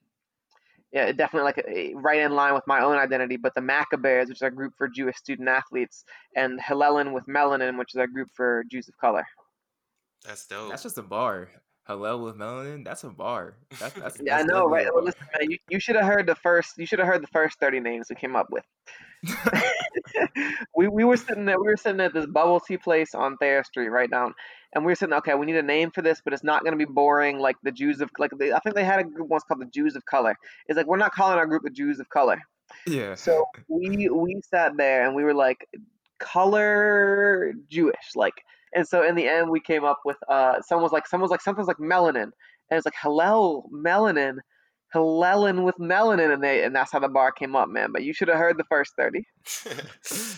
yeah, definitely like a, right in line with my own identity. But the Maccabees, which is a group for Jewish student athletes, and Hillelin with Melanin, which is a group for Jews of color. That's dope. That's just a bar. Hillel with melanin. That's a bar. That's, that's, yeah, that's I know, right? Well, listen, man, you, you should have heard the first. You should have heard the first thirty names we came up with. we we were sitting there. We were sitting at this bubble tea place on Thayer Street, right down, and we were sitting. Okay, we need a name for this, but it's not going to be boring like the Jews of like. They, I think they had a group once called the Jews of Color. It's like we're not calling our group the Jews of Color. Yeah. So we we sat there and we were like, color Jewish, like. And so in the end, we came up with uh, someone was like someone was like something's like melanin, and it's like Hillel melanin Hillelin with melanin, and they and that's how the bar came up, man. But you should have heard the first thirty.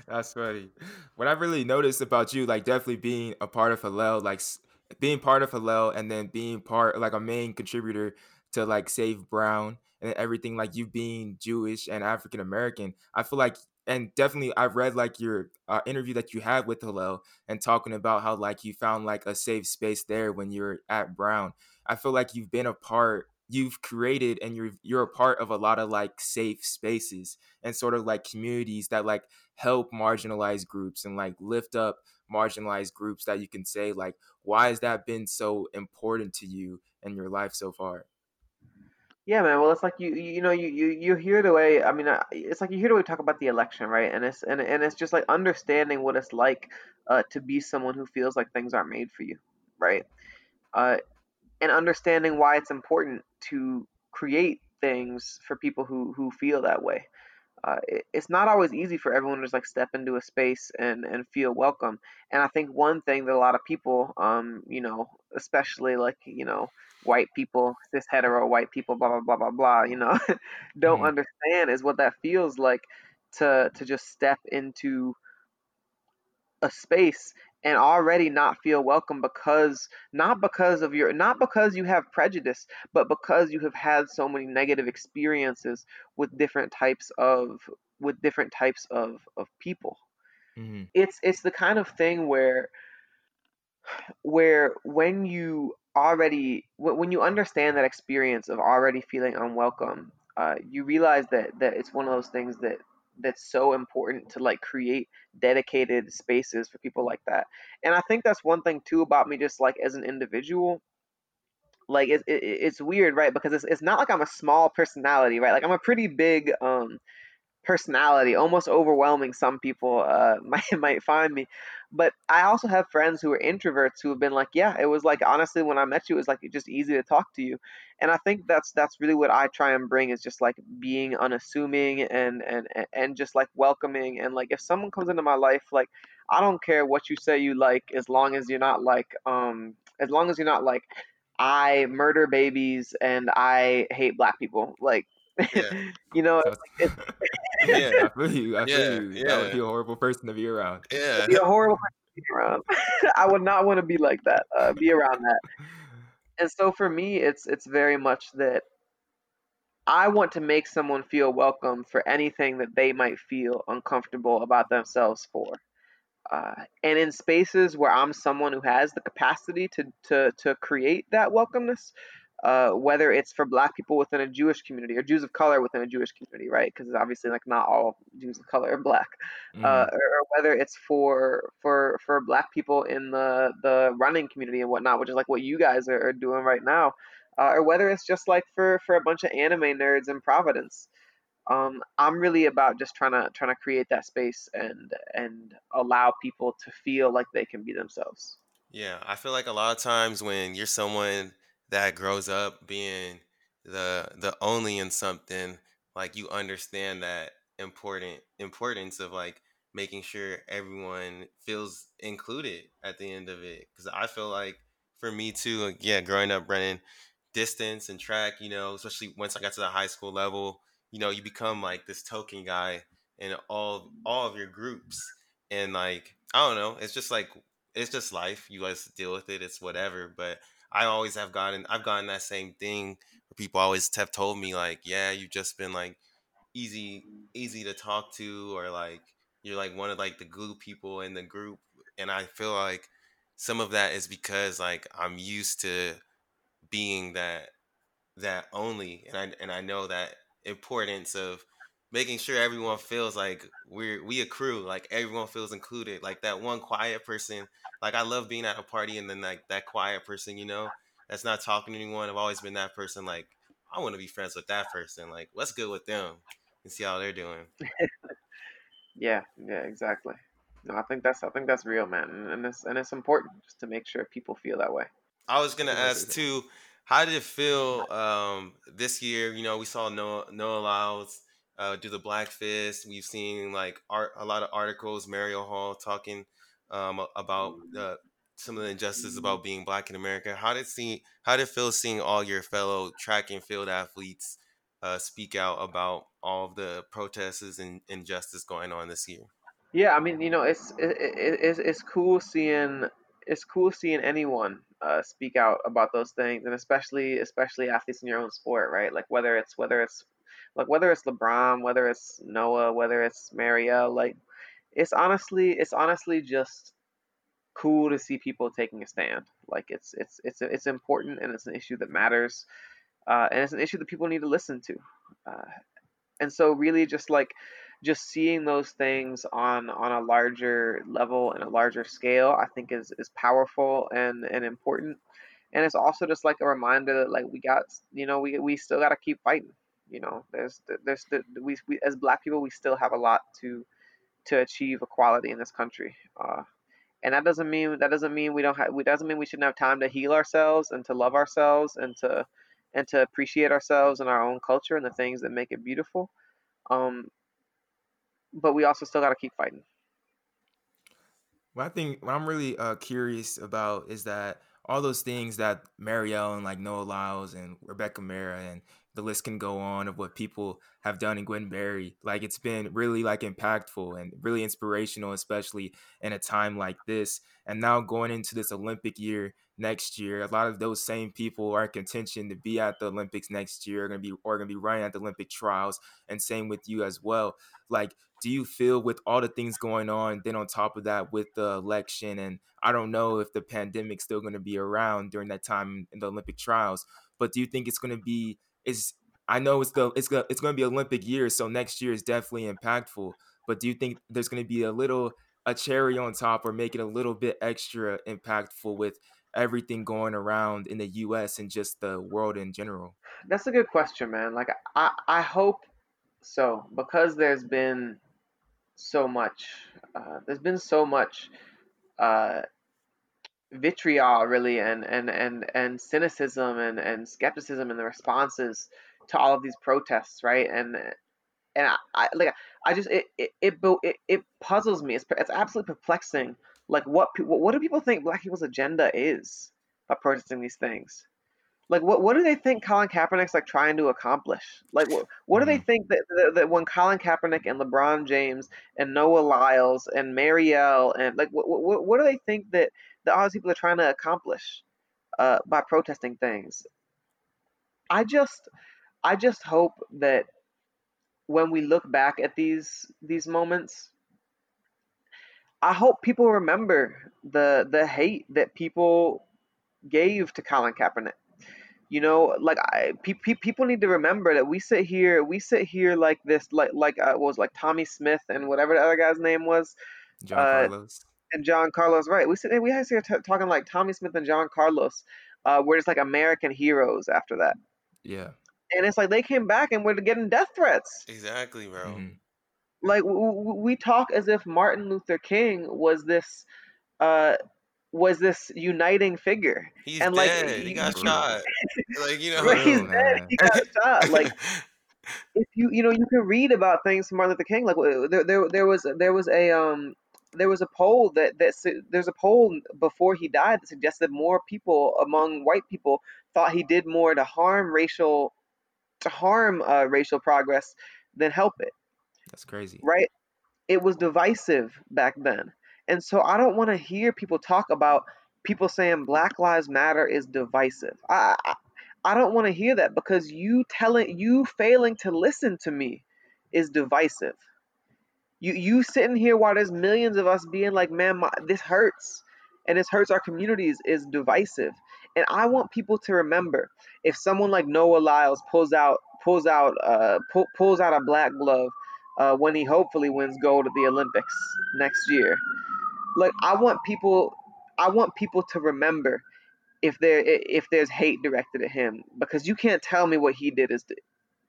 that's funny. What I really noticed about you, like definitely being a part of Hillel, like being part of Hillel, and then being part like a main contributor to like Save Brown and everything, like you being Jewish and African American. I feel like and definitely I've read like your uh, interview that you had with Hillel and talking about how like you found like a safe space there when you're at Brown. I feel like you've been a part you've created and you're you're a part of a lot of like safe spaces and sort of like communities that like help marginalized groups and like lift up marginalized groups that you can say like why has that been so important to you in your life so far yeah man well it's like you you know you you, you hear the way i mean it's like you hear the way we talk about the election right and it's and, and it's just like understanding what it's like uh, to be someone who feels like things aren't made for you right uh, and understanding why it's important to create things for people who who feel that way. Uh, it, it's not always easy for everyone to just like step into a space and and feel welcome. And I think one thing that a lot of people, um, you know, especially like you know, white people, cis hetero white people, blah blah blah blah blah, you know, don't mm-hmm. understand is what that feels like to to just step into a space and already not feel welcome because not because of your not because you have prejudice but because you have had so many negative experiences with different types of with different types of of people mm-hmm. it's it's the kind of thing where where when you already when you understand that experience of already feeling unwelcome uh, you realize that that it's one of those things that that's so important to like create dedicated spaces for people like that. And I think that's one thing too about me, just like as an individual. Like it, it, it's weird, right? Because it's, it's not like I'm a small personality, right? Like I'm a pretty big um personality, almost overwhelming. Some people uh, might might find me, but I also have friends who are introverts who have been like, yeah, it was like honestly when I met you, it was like just easy to talk to you, and I think that's that's really what I try and bring is just like being unassuming and and and just like welcoming. And like if someone comes into my life, like I don't care what you say you like as long as you're not like um as long as you're not like I murder babies and I hate black people. Like yeah. you know, yeah, I feel you. I feel yeah, you. Yeah. That would be a horrible person to be around. Yeah, be a horrible person to be around. I would not want to be like that. Uh, be around that. And so for me, it's it's very much that I want to make someone feel welcome for anything that they might feel uncomfortable about themselves for. Uh, and in spaces where I'm someone who has the capacity to to to create that welcomeness, uh, whether it's for black people within a Jewish community or Jews of color within a Jewish community, right? Because obviously, like not all Jews of color are black, mm. uh, or, whether it's for for for black people in the the running community and whatnot, which is like what you guys are, are doing right now, uh, or whether it's just like for for a bunch of anime nerds in Providence. Um, I'm really about just trying to trying to create that space and and allow people to feel like they can be themselves. Yeah, I feel like a lot of times when you're someone that grows up being the the only in something like you understand that important importance of like making sure everyone feels included at the end of it because i feel like for me too like, yeah growing up running distance and track you know especially once i got to the high school level you know you become like this token guy in all all of your groups and like i don't know it's just like it's just life you guys deal with it it's whatever but I always have gotten I've gotten that same thing where people always have told me like, yeah, you've just been like easy easy to talk to or like you're like one of like the glue people in the group and I feel like some of that is because like I'm used to being that that only and I and I know that importance of making sure everyone feels like we're we a crew, like everyone feels included. Like that one quiet person. Like I love being at a party and then like that quiet person, you know, that's not talking to anyone. I've always been that person. Like I want to be friends with that person. Like what's good with them and see how they're doing. yeah, yeah, exactly. No, I think that's I think that's real, man, and, and it's and it's important just to make sure people feel that way. I was gonna ask too. How did it feel um, this year? You know, we saw Noah, Noah Lyles uh, do the Black Fist. We've seen like art, a lot of articles, Marielle Hall talking um, about uh, some of the injustices about being black in America. How did see how did it feel seeing all your fellow track and field athletes uh, speak out about all of the protests and injustice going on this year? Yeah, I mean, you know, it's it, it, it's it's cool seeing it's cool seeing anyone uh, speak out about those things, and especially especially athletes in your own sport, right? Like whether it's whether it's like whether it's LeBron, whether it's Noah, whether it's Marielle, like it's honestly it's honestly just cool to see people taking a stand. Like it's it's it's it's important and it's an issue that matters, uh, and it's an issue that people need to listen to. Uh, and so really just like just seeing those things on on a larger level and a larger scale, I think is is powerful and and important. And it's also just like a reminder that like we got you know we we still got to keep fighting you know there's there's the, we, we as black people we still have a lot to to achieve equality in this country uh, and that doesn't mean that doesn't mean we don't have we doesn't mean we shouldn't have time to heal ourselves and to love ourselves and to and to appreciate ourselves and our own culture and the things that make it beautiful um, but we also still got to keep fighting. What i think what i'm really uh, curious about is that all those things that Marielle and like Noah Lyles and Rebecca Mehra and the list can go on of what people have done in Gwen Berry. Like it's been really like impactful and really inspirational, especially in a time like this. And now going into this Olympic year next year, a lot of those same people are in contention to be at the Olympics next year, are gonna be or gonna be running at the Olympic trials, and same with you as well. Like, do you feel with all the things going on, then on top of that with the election, and I don't know if the pandemic's still gonna be around during that time in the Olympic trials, but do you think it's gonna be is I know it's the it's it's going to be Olympic year, so next year is definitely impactful. But do you think there's going to be a little a cherry on top, or make it a little bit extra impactful with everything going around in the U.S. and just the world in general? That's a good question, man. Like I I hope so because there's been so much. Uh, there's been so much uh, vitriol really and and and and cynicism and and skepticism and the responses to all of these protests right? And and I, I like I just it it it, it, it puzzles me. It's, it's absolutely perplexing like what what do people think black people's agenda is by protesting these things like what what do they think Colin Kaepernick's like trying to accomplish? Like what what do they mm-hmm. think that, that, that when Colin Kaepernick and LeBron James and Noah Lyles and Marielle and like what what, what do they think that that all these people are trying to accomplish uh, by protesting things. I just I just hope that when we look back at these these moments, I hope people remember the the hate that people gave to Colin Kaepernick. You know, like I, pe- pe- people need to remember that we sit here, we sit here like this, like like uh, was like Tommie Smith and whatever the other guy's name was, John uh, Carlos. and John Carlos. Right? We sit, we guys here t- talking like Tommie Smith and John Carlos. Uh, we're just like American heroes after that, Yeah. and it's like they came back and we're getting death threats. Exactly, bro. Mhm. Like w- w- we talk as if Martin Luther King was this, uh, was this uniting figure. He's And, like, dead. he you- got you- shot. Like you know. Right, he's real, dead. He got shot. Like if you you know you can read about things from Martin Luther King. Like there there, there was there was a um there was a poll that that there's a poll before he died that suggested more people among white people thought he did more to harm racial to harm uh, racial progress than help it. That's crazy. Right? It was divisive back then, and so I don't want to hear people talk about people saying Black Lives Matter is divisive. I, I I don't want to hear that because you telling you failing to listen to me is divisive. You you sitting here while there's millions of us being like, man, my, this hurts, and this hurts our communities is divisive. And I want people to remember if someone like Noah Lyles pulls out pulls out uh pull, pulls out a black glove uh, when he hopefully wins gold at the Olympics next year. Like I want people I want people to remember if there if there's hate directed at him because you can't tell me what he did is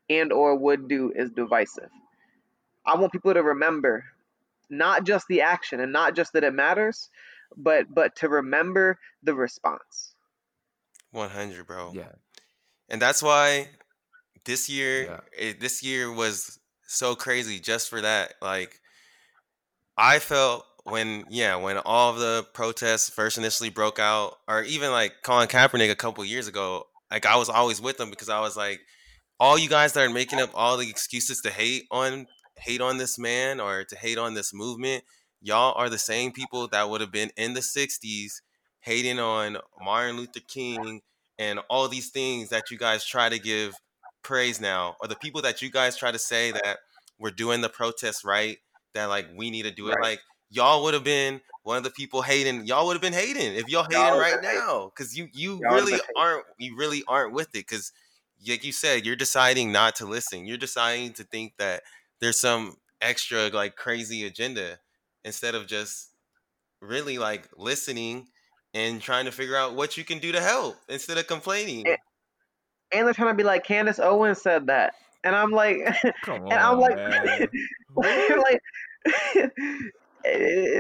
and or would do is divisive. I want people to remember not just the action and not just that it matters, but but to remember the response. One hundred, bro. Yeah. And that's why this year, Yeah. it, this year was so crazy just for that. Like, I felt when, yeah, when all the protests first initially broke out, or even like Colin Kaepernick a couple years ago, like I was always with them because I was like, all you guys that are making up all the excuses to hate on hate on this man or to hate on this movement, y'all are the same people that would have been in the '60s hating on Martin Luther King and all these things that you guys try to give praise now, or the people that you guys try to say that we're doing the protests right, that like we need to do it Right. like y'all would have been one of the people hating. Y'all would have been hating if y'all hating Y'all right hating. now, because you you Y'all really aren't you really aren't with it, because like you said, you're deciding not to listen. You're deciding to think that there's some extra like crazy agenda instead of just really like listening and trying to figure out what you can do to help instead of complaining. Eh, And they're trying to be like Candace Owens said that. And I'm like Come on, and I'm like like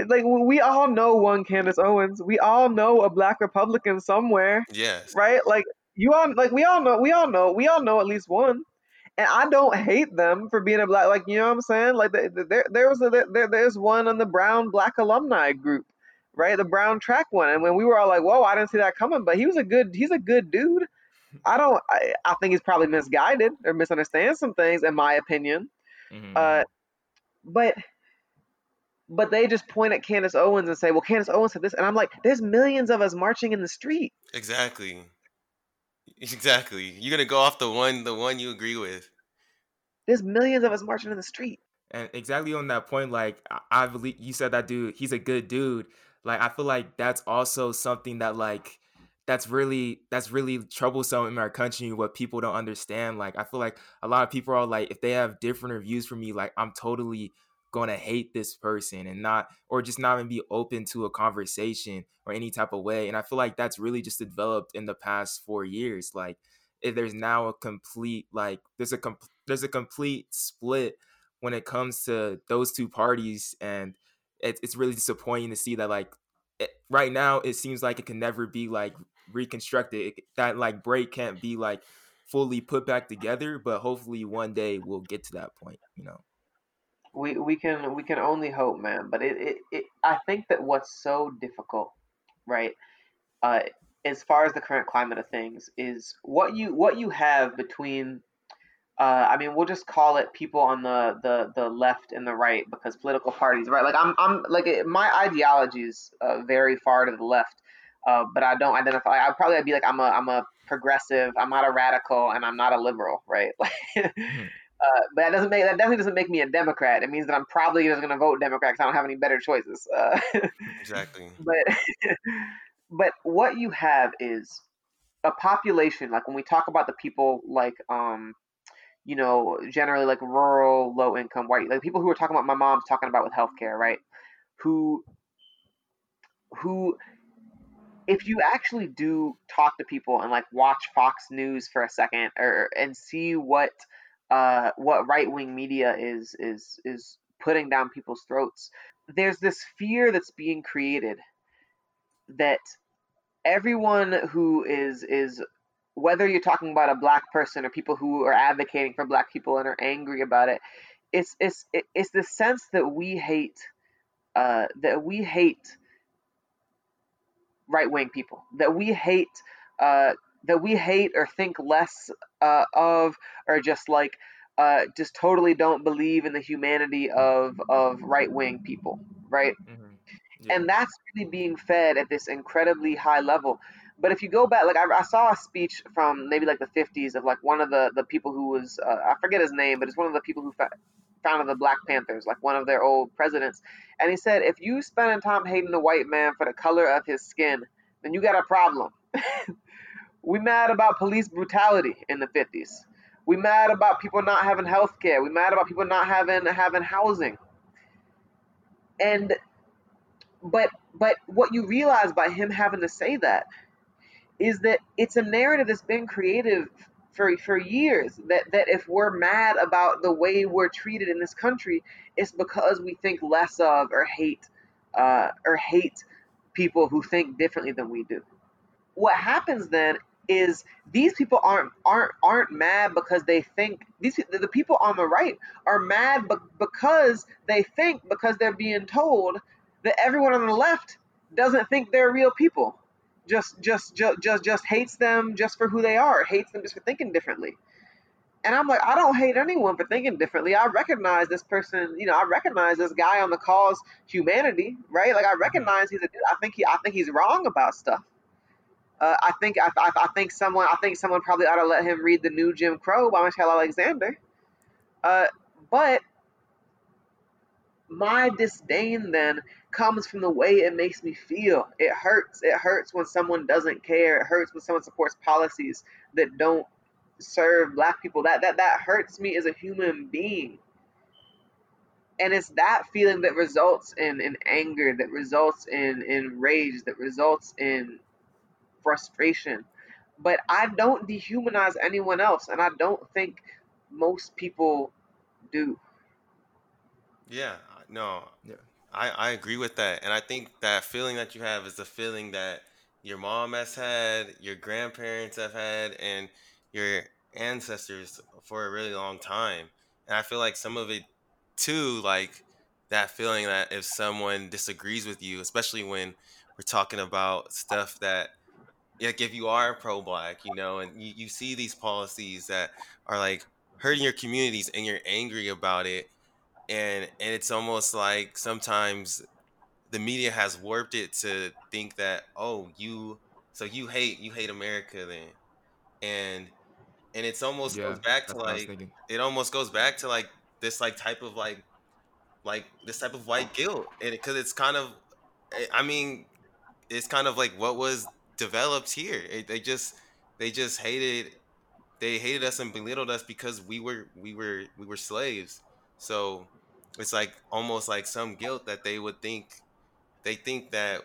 like we all know one Candace Owens. We all know a black Republican somewhere. yes. right? Like you all like we all know we all know we all know at least one. And I don't hate them for being a black like you know what I'm saying? Like th- th- there there was a there, there's one on the Brown Black alumni group, right? The Brown track one. And when we were all like, "Whoa, I didn't see that coming," but he was a good he's a good dude. I don't I, I think he's probably misguided or misunderstands some things in my opinion. Mhm. Uh but but they just point at Candace Owens and say, "Well, Candace Owens said this," and I'm like, "There's millions of us marching in the street. Exactly. Exactly. You're gonna go off the one the one you agree with. There's millions of us marching in the street." And exactly on that point, like I, I believe you said that dude, he's a good dude. Like I feel like that's also something that like that's really that's really troublesome in our country what people don't understand. Like I feel like a lot of people are like if they have different reviews from me, like I'm totally gonna hate this person and not or just not even be open to a conversation or any type of way. And I feel like that's really just developed in the past four years. Like if there's now a complete like there's a com- there's a complete split when it comes to those two parties and it, it's really disappointing to see that like it, right now it seems like it can never be like reconstructed it, that like break can't be like fully put back together but hopefully one day we'll get to that point you know We we can we can only hope, man. But it, it, it I think that what's so difficult, right? Uh, as far as the current climate of things is what you what you have between uh, I mean, we'll just call it people on the, the, the left and the right because political parties, right? Like I'm, I'm like it- my ideology is uh, very far to the left, uh, but I don't identify. I'd probably be like I'm a, I'm a progressive. I'm not a radical, and I'm not a liberal, right? Like, uh, but that doesn't make that definitely doesn't make me a Democrat. It means that I'm probably just going to vote Democrat because I don't have any better choices. Uh, Exactly. but but what you have is a population like when we talk about the people like um you know generally like rural low income white like people who are talking about my mom's talking about with healthcare right who who if you actually do talk to people and like watch Fox News for a second or and see what uh what right wing media is is is putting down people's throats, there's this fear that's being created that everyone who is is whether you're talking about a black person or people who are advocating for black people and are angry about it, it's it's it's the sense that we hate uh, that we hate right wing people, that we hate uh, that we hate or think less uh, of, or just like uh, just totally don't believe in the humanity of of right wing people, right? Mm-hmm. Yeah. And that's really being fed at this incredibly high level. But if you go back, like I, I, saw a speech from maybe like the 50s of like one of the the people who was uh, I forget his name, but it's one of the people who fa- founded the Black Panthers, like one of their old presidents. And he said, if you spend time hating the white man for the color of his skin, then you got a problem. we mad about police brutality in the 50s. We mad about people not having health care. We mad about people not having having housing. And but but what you realize by him having to say that is that it's a narrative that's been creative for for years that that if we're mad about the way we're treated in this country, it's because we think less of or hate uh, or hate people who think differently than we do. What happens then is these people aren't aren't aren't mad because they think these the people on the right are mad because they think because they're being told that everyone on the left doesn't think they're real people. Just just just just just hates them just for who they are hates them just for thinking differently. And i'm like i don't hate anyone for thinking differently. I recognize this person you know i recognize this guy on the cause humanity right? Like i recognize he's a dude. I think he i think he's wrong about stuff uh, I think I, I, I, think someone I think someone probably ought to let him read the new Jim Crow by Michelle Alexander. Uh, but my disdain then comes from the way it makes me feel. It hurts. It hurts when someone doesn't care. It hurts when someone supports policies that don't serve black people. That that that hurts me as a human being. And it's that feeling that results in, in anger, that results in, in rage, that results in frustration. But I don't dehumanize anyone else, and I don't think most people do. Yeah, no, yeah. I, I agree with that. And I think that feeling that you have is the feeling that your mom has had, your grandparents have had, and your ancestors for a really long time. And I feel like some of it too, like that feeling that if someone disagrees with you, especially when we're talking about stuff that like if you are pro-black, you know, and you, you see these policies that are like hurting your communities and you're angry about it, and and it's almost like sometimes the media has warped it to think that oh you so you hate you hate America then, and and it's almost yeah, goes back to like it almost goes back to like this like type of like like this type of white guilt and because it, it's kind of eh, I mean it's kind of like what was developed here. It, they just they just hated they hated us and belittled us because we were we were we were slaves. So it's like almost like some guilt that they would think they think that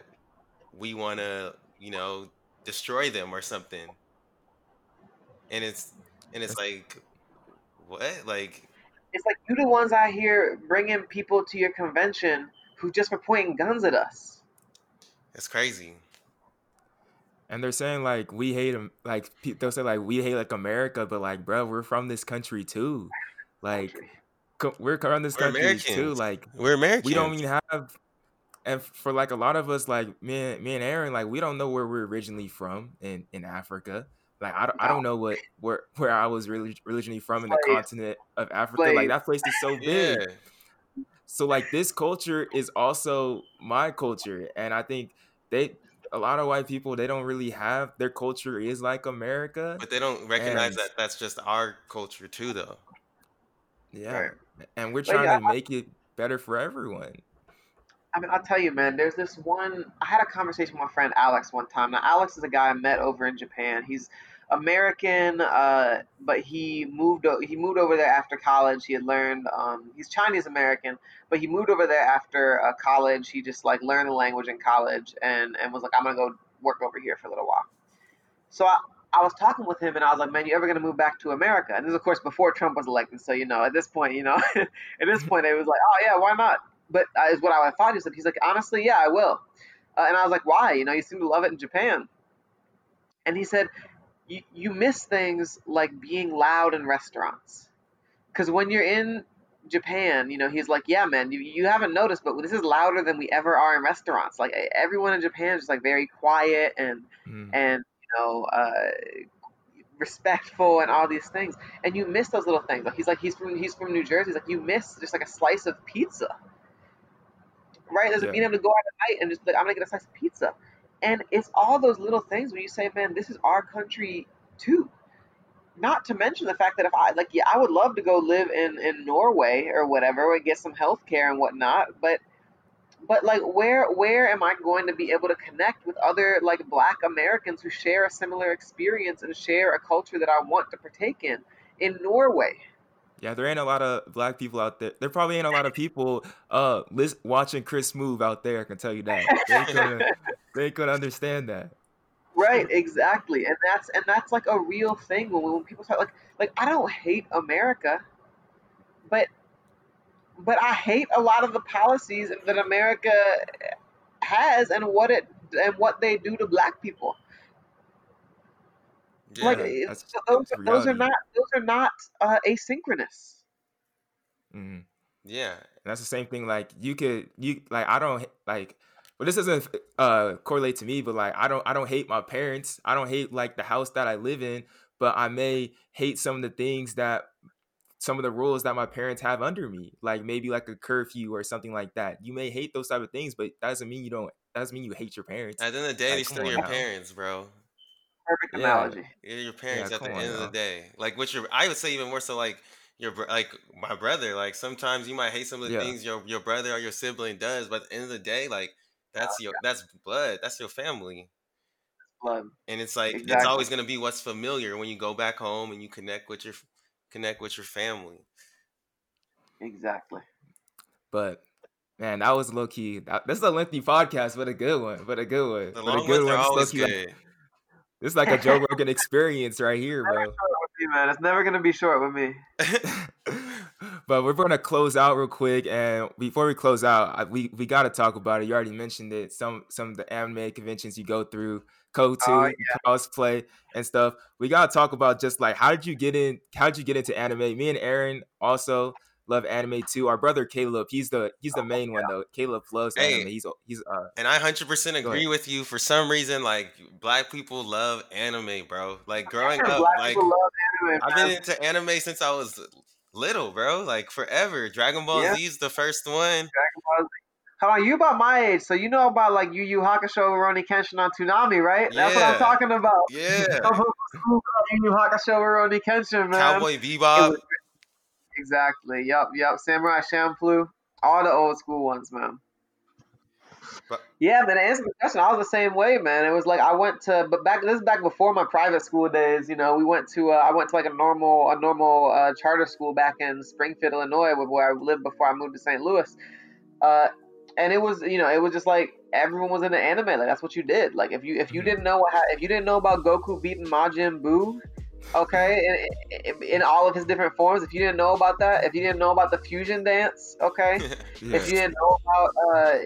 we want to you know destroy them or something. And it's and it's like what like it's like you the ones out here bringing people to your convention who just were pointing guns at us. It's crazy and they're saying like we hate them like they'll say like we hate like america but like bro we're from this country too. Like we're from this country Americans. too like we're american we don't even have and for like a lot of us like me and, me and aaron like we don't know where we're originally from in in africa. Like I don't, I don't know what where where i was really originally from in the continent of africa. Like that place is so big. Yeah. so like this culture is also my culture and i think they a lot of white people they don't really have their culture is like America, but they don't recognize and, that that's just our culture too, though. Yeah, right. and we're trying yeah, to make it better for everyone. I mean, I'll tell you, man. There's this one. I had a conversation with my friend Alex one time. Now, Alex is a guy I met over in Japan. He's American, uh, but he moved. He moved over there after college. He had learned. Um, he's Chinese American, but he moved over there after uh, college. He just like learned the language in college, and and was like, I'm gonna go work over here for a little while. So I, I was talking with him, and I was like, man, you ever gonna move back to America? And this, is, of course, before Trump was elected. So you know, at this point, you know, at this point, it was like, oh yeah, why not? But uh, is what I thought. He said, he's like, honestly, yeah, I will. Uh, and I was like, why? You know, you seem to love it in Japan. And he said, you, you miss things like being loud in restaurants. Because when you're in Japan, you know, he's like, yeah, man, you, you haven't noticed, but this is louder than we ever are in restaurants. Like everyone in Japan is just like very quiet and mm. and you know uh, respectful and all these things, and you miss those little things. Like he's like he's from he's from New Jersey. He's like you miss just like a slice of pizza, right? There's yeah. being able to go out at night and just like I'm gonna get a slice of pizza. And it's all those little things where you say, man, this is our country too. Not to mention the fact that if I like, yeah, I would love to go live in in Norway or whatever and get some health care and whatnot, but but like where where am I going to be able to connect with other like black Americans who share a similar experience and share a culture that I want to partake in in Norway? Yeah, there ain't a lot of black people out there. There probably ain't a lot of people uh list, watching Chris Smoove out there. I can tell you that. They could they could understand that. Right, exactly, and that's and that's like a real thing when when people start like like I don't hate America, but but I hate a lot of the policies that America has and what it and what they do to black people. Yeah, like that's, those, that's those are not those are not uh, asynchronous. Mm-hmm. Yeah, and that's the same thing. Like you could you like I don't like. But this doesn't uh, correlate to me. But like I don't I don't hate my parents. I don't hate like the house that I live in. But I may hate some of the things that some of the rules that my parents have under me, like maybe like a curfew or something like that. You may hate those type of things, but that doesn't mean you don't. That doesn't mean you hate your parents. At the end of the day, like, they still your now. parents, bro perfect yeah. analogy. Yeah, your parents yeah, at the end of the day. Like what your I would say even more so like your like my brother. Like sometimes you might hate some of the things your your brother or your sibling does, but at the end of the day, like that's your that's blood. That's your family. Blood. And it's like exactly. it's always gonna be what's familiar when you go back home and you connect with your connect with your family. Exactly. But man, that was low key. This is a lengthy podcast, but a good one. But a good one. The but a good one. Always good. Like, this is like a Joe Rogan experience right here, bro. Man. It's never gonna be short with me. but we're gonna close out real quick, and before we close out, we we gotta talk about it. You already mentioned it. Some some of the anime conventions you go through, go to, oh, yeah. cosplay and stuff. We gotta talk about just like how did you get in? How did you get into anime? Me and Aaron also love anime too. Our brother Caleb, he's the he's the oh, main one though. Caleb loves hey, anime. He's he's uh And I hundred percent agree with you. For some reason, like black people love anime, bro. Like growing up, like anime, I've been into anime since I was little, bro. Like forever. Dragon Ball yeah. Z's the first one. Dragon Ball Z. Come on, you about my age, so you know about like Yu Yu Hakusho, Rurouni Kenshin on Toonami, right? That's yeah. what I'm talking about. Yeah. Yu Yu Hakusho, Rurouni Kenshin, man. Cowboy Bebop. Exactly. Yep. Yep. Samurai Champloo. All the old school ones, man. But, yeah, man. To answer the question, I was the same way, man. It was like I went to, but back this is back before my private school days. You know, we went to, uh, I went to like a normal, a normal uh, charter school back in Springfield, Illinois, where I lived before I moved to St. Louis. Uh, and it was, you know, it was just like everyone was in the anime. Like that's what you did. Like if you if you mm-hmm. didn't know what, if you didn't know about Goku beating Majin Buu, okay, in, in, all of his different forms. If you didn't know about that, if you didn't know about the fusion dance, okay, if you didn't know about, uh,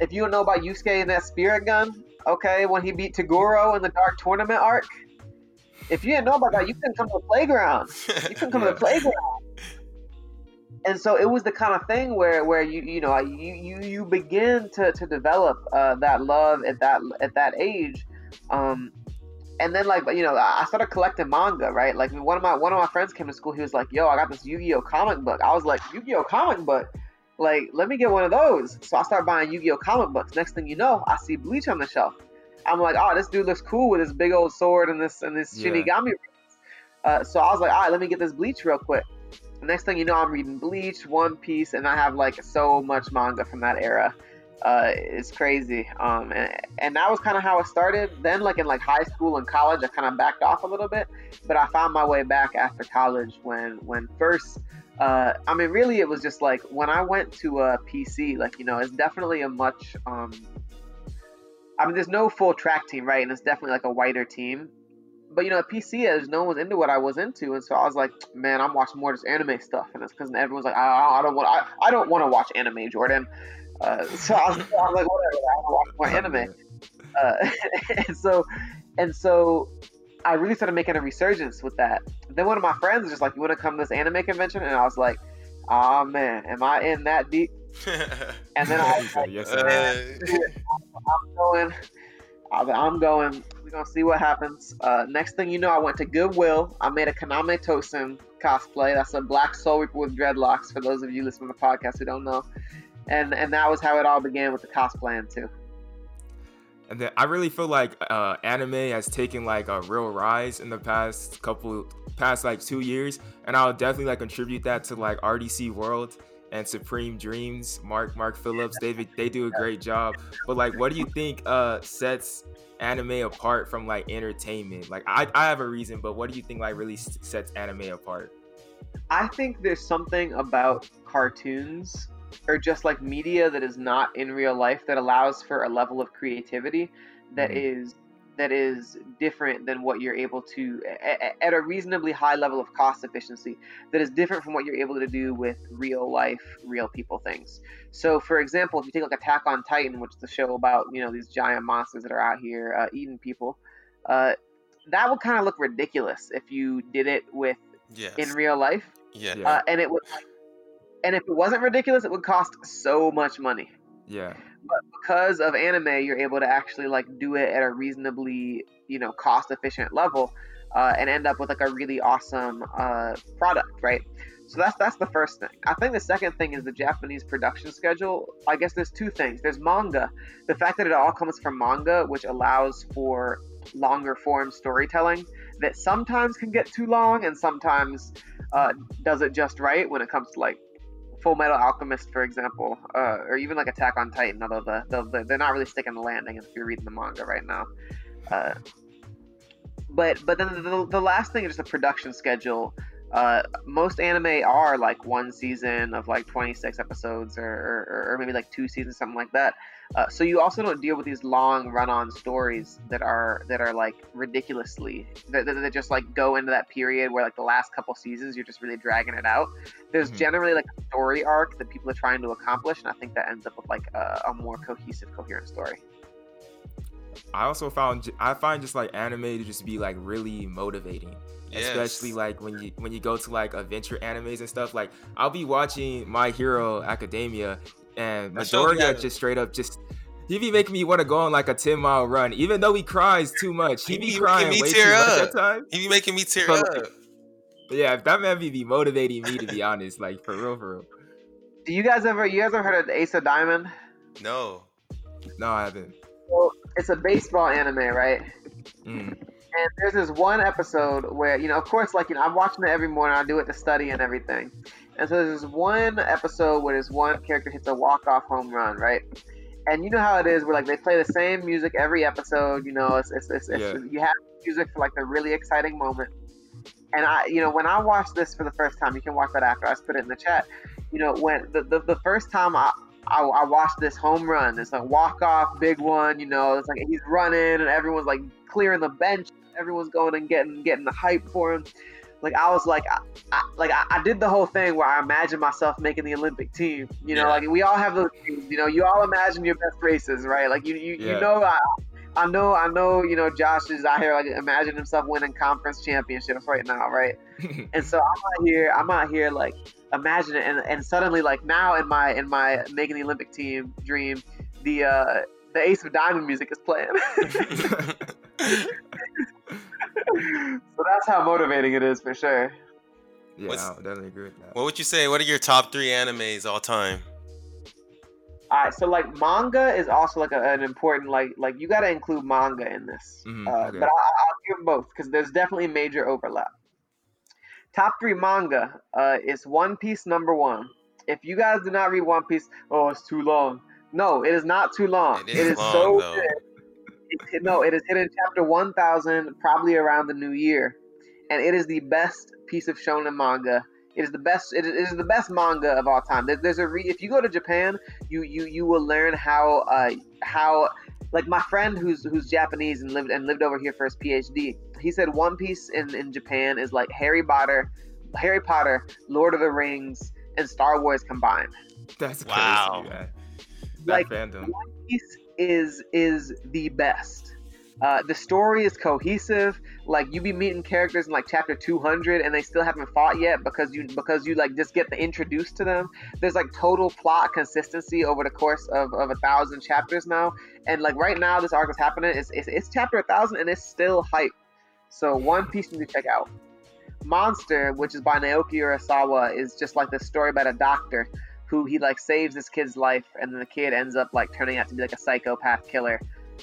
if you don't know about Yusuke and that spirit gun, okay, when he beat Toguro in the Dark Tournament arc, if you didn't know about that, you couldn't come to the playground. You couldn't come yeah. to the playground. And so it was the kind of thing where, where you you know you you, you begin to, to develop uh, that love at that at that age, um, and then like you know I started collecting manga right? Like one of my one of my friends came to school he was like yo I got this Yu-Gi-Oh comic book. I was like Yu-Gi-Oh comic book? Like let me get one of those. So I start buying Yu-Gi-Oh comic books. Next thing you know I see Bleach on the shelf. I'm like oh this dude looks cool with his big old sword and this and this yeah. Shinigami uh, so I was like all right let me get this Bleach real quick. Next thing you know, I'm reading Bleach, One Piece, and I have like so much manga from that era. Uh, it's crazy. Um, and, and that was kind of how it started. Then, like in like high school and college, I kind of backed off a little bit, but I found my way back after college when when first. Uh, I mean, really, it was just like when I went to a PC. Like you know, it's definitely a much. Um, I mean, there's no full track team, right? And it's definitely like a wider team but you know, at PC, as no one was into what I was into, and so I was like, man, I'm watching more just anime stuff, and it's because everyone's like, I, I don't want, I, I don't want to watch anime, Jordan. Uh, so I was, I was, like, whatever, I want to watch more anime. Uh, and so, and so, I really started making a resurgence with that. Then one of my friends was just like, "You want to come to this anime convention?" And I was like, "Oh man, am I in that deep?" and then I was like, yes, man, I'm going. I'm going we're gonna see what happens. Uh, next thing you know, I went to Goodwill. I made a Kaname Tosen cosplay. That's a black soul reaper with dreadlocks. For those of you listening to the podcast who don't know, and and that was how it all began with the cosplaying too. And then I really feel like uh, anime has taken like a real rise in the past couple, past like two years, and I'll definitely like contribute that to like RDC World and Supreme Dreams, Mark Mark Phillips. David, they do a great job. But like, what do you think uh, sets anime apart from like entertainment? Like I, I have a reason, but what do you think like really sets anime apart? I think there's something about cartoons or just like media that is not in real life that allows for a level of creativity that mm-hmm. is that is different than what you're able to at a reasonably high level of cost efficiency that is different from what you're able to do with real life real people things so for example if you take like attack on titan which is a show about you know these giant monsters that are out here uh, eating people uh, that would kind of look ridiculous if you did it with yes. in real life yeah uh, and it would and if it wasn't ridiculous it would cost so much money yeah but because of anime, you're able to actually like do it at a reasonably, you know, cost efficient level, uh, and end up with like a really awesome uh, product, right? So that's that's the first thing. I think the second thing is the Japanese production schedule. I guess there's two things. There's manga, the fact that it all comes from manga, which allows for longer form storytelling that sometimes can get too long and sometimes uh, does it just right when it comes to like Full Metal Alchemist, for example, uh, or even like Attack on Titan, although the, the, they're not really sticking the landing if you're reading the manga right now. Uh, but but then the, the last thing is the production schedule. Uh, most anime are like one season of like 26 episodes or, or, or maybe like two seasons, something like that. Uh, so you also don't deal with these long run-on stories that are that are like ridiculously that, that, that, just like go into that period where like the last couple seasons you're just really dragging it out. There's mm-hmm. generally like a story arc that people are trying to accomplish, and I think that ends up with like a, a more cohesive, coherent story. I also found I find just like anime to just be like really motivating. Yes. Especially like when you when you go to like adventure animes and stuff. Like I'll be watching My Hero Academia and Midoriya just straight up just he be making me want to go on like a 10 mile run, even though he cries too much. He, he be, be crying way too up. much at times. He be making me tear but, up. yeah, if that man be, be motivating me to be honest, like for real, for real. Do you guys ever you guys ever heard of Ace of Diamond? No. No, I haven't. Well, it's a baseball anime, right? Mm. And there's this one episode where, you know, of course, like, you know, I'm watching it every morning. I do it to study and everything. And so there's this one episode where this one character hits a walk-off home run, right? And you know how it is, where like they play the same music every episode. You know, it's, it's, it's, yeah. you have music for like the really exciting moment. And I, you know, when I watched this for the first time, you can watch that after I just put it in the chat. You know, when the, the, the first time I, I, I watched this home run, it's a walk off big one. You know, it's like he's running and everyone's like clearing the bench. Everyone's going and getting getting the hype for him like I was like, I, I like I, I, did the whole thing where I imagined myself making the Olympic team. You know, yeah. like we all have those dreams. You know, you all imagine your best races, right? Like you, you, yeah. you know, I, I know, I know. You know, Josh is out here like imagine himself winning conference championships right now, right? and so I'm out here, I'm out here like imagine it, and, and suddenly like now in my in my making the Olympic team dream, the uh the Ace of Diamond music is playing. so that's how motivating it is for sure. Yeah, What's, I definitely agree with that. What would you say? What are your top three animes all time? All right, so like manga is also like a, an important like like you got to include manga in this, mm-hmm, uh, okay. but I, will give both because there's definitely major overlap. top three manga uh, is One Piece number one. If you guys do not read One Piece, oh, it's too long. No, it is not too long. It is, it is long, so though. good. It, no, it is hit in chapter 1000, probably around the new year. And it is the best piece of shonen manga. It is the best. It is the best manga of all time. There, there's a re, if you go to Japan, you you you will learn how uh, how like my friend who's who's Japanese and lived and lived over here for his PhD. He said One Piece in, in Japan is like Harry Potter, Harry Potter, Lord of the Rings, and Star Wars combined. That's crazy, wow. That like fandom. One Piece is is the best. Uh, the story is cohesive. Like you be meeting characters in like chapter 200 and they still haven't fought yet because you because you like just get the introduced to them. There's like total plot consistency over the course of, of a thousand chapters now. And like right now, this arc is happening. It's, it's, it's chapter a thousand and it's still hype. So one piece you need to check out. Monster, which is by Naoki Urasawa, is just like the story about a doctor who he like saves this kid's life and then the kid ends up like turning out to be like a psychopath killer.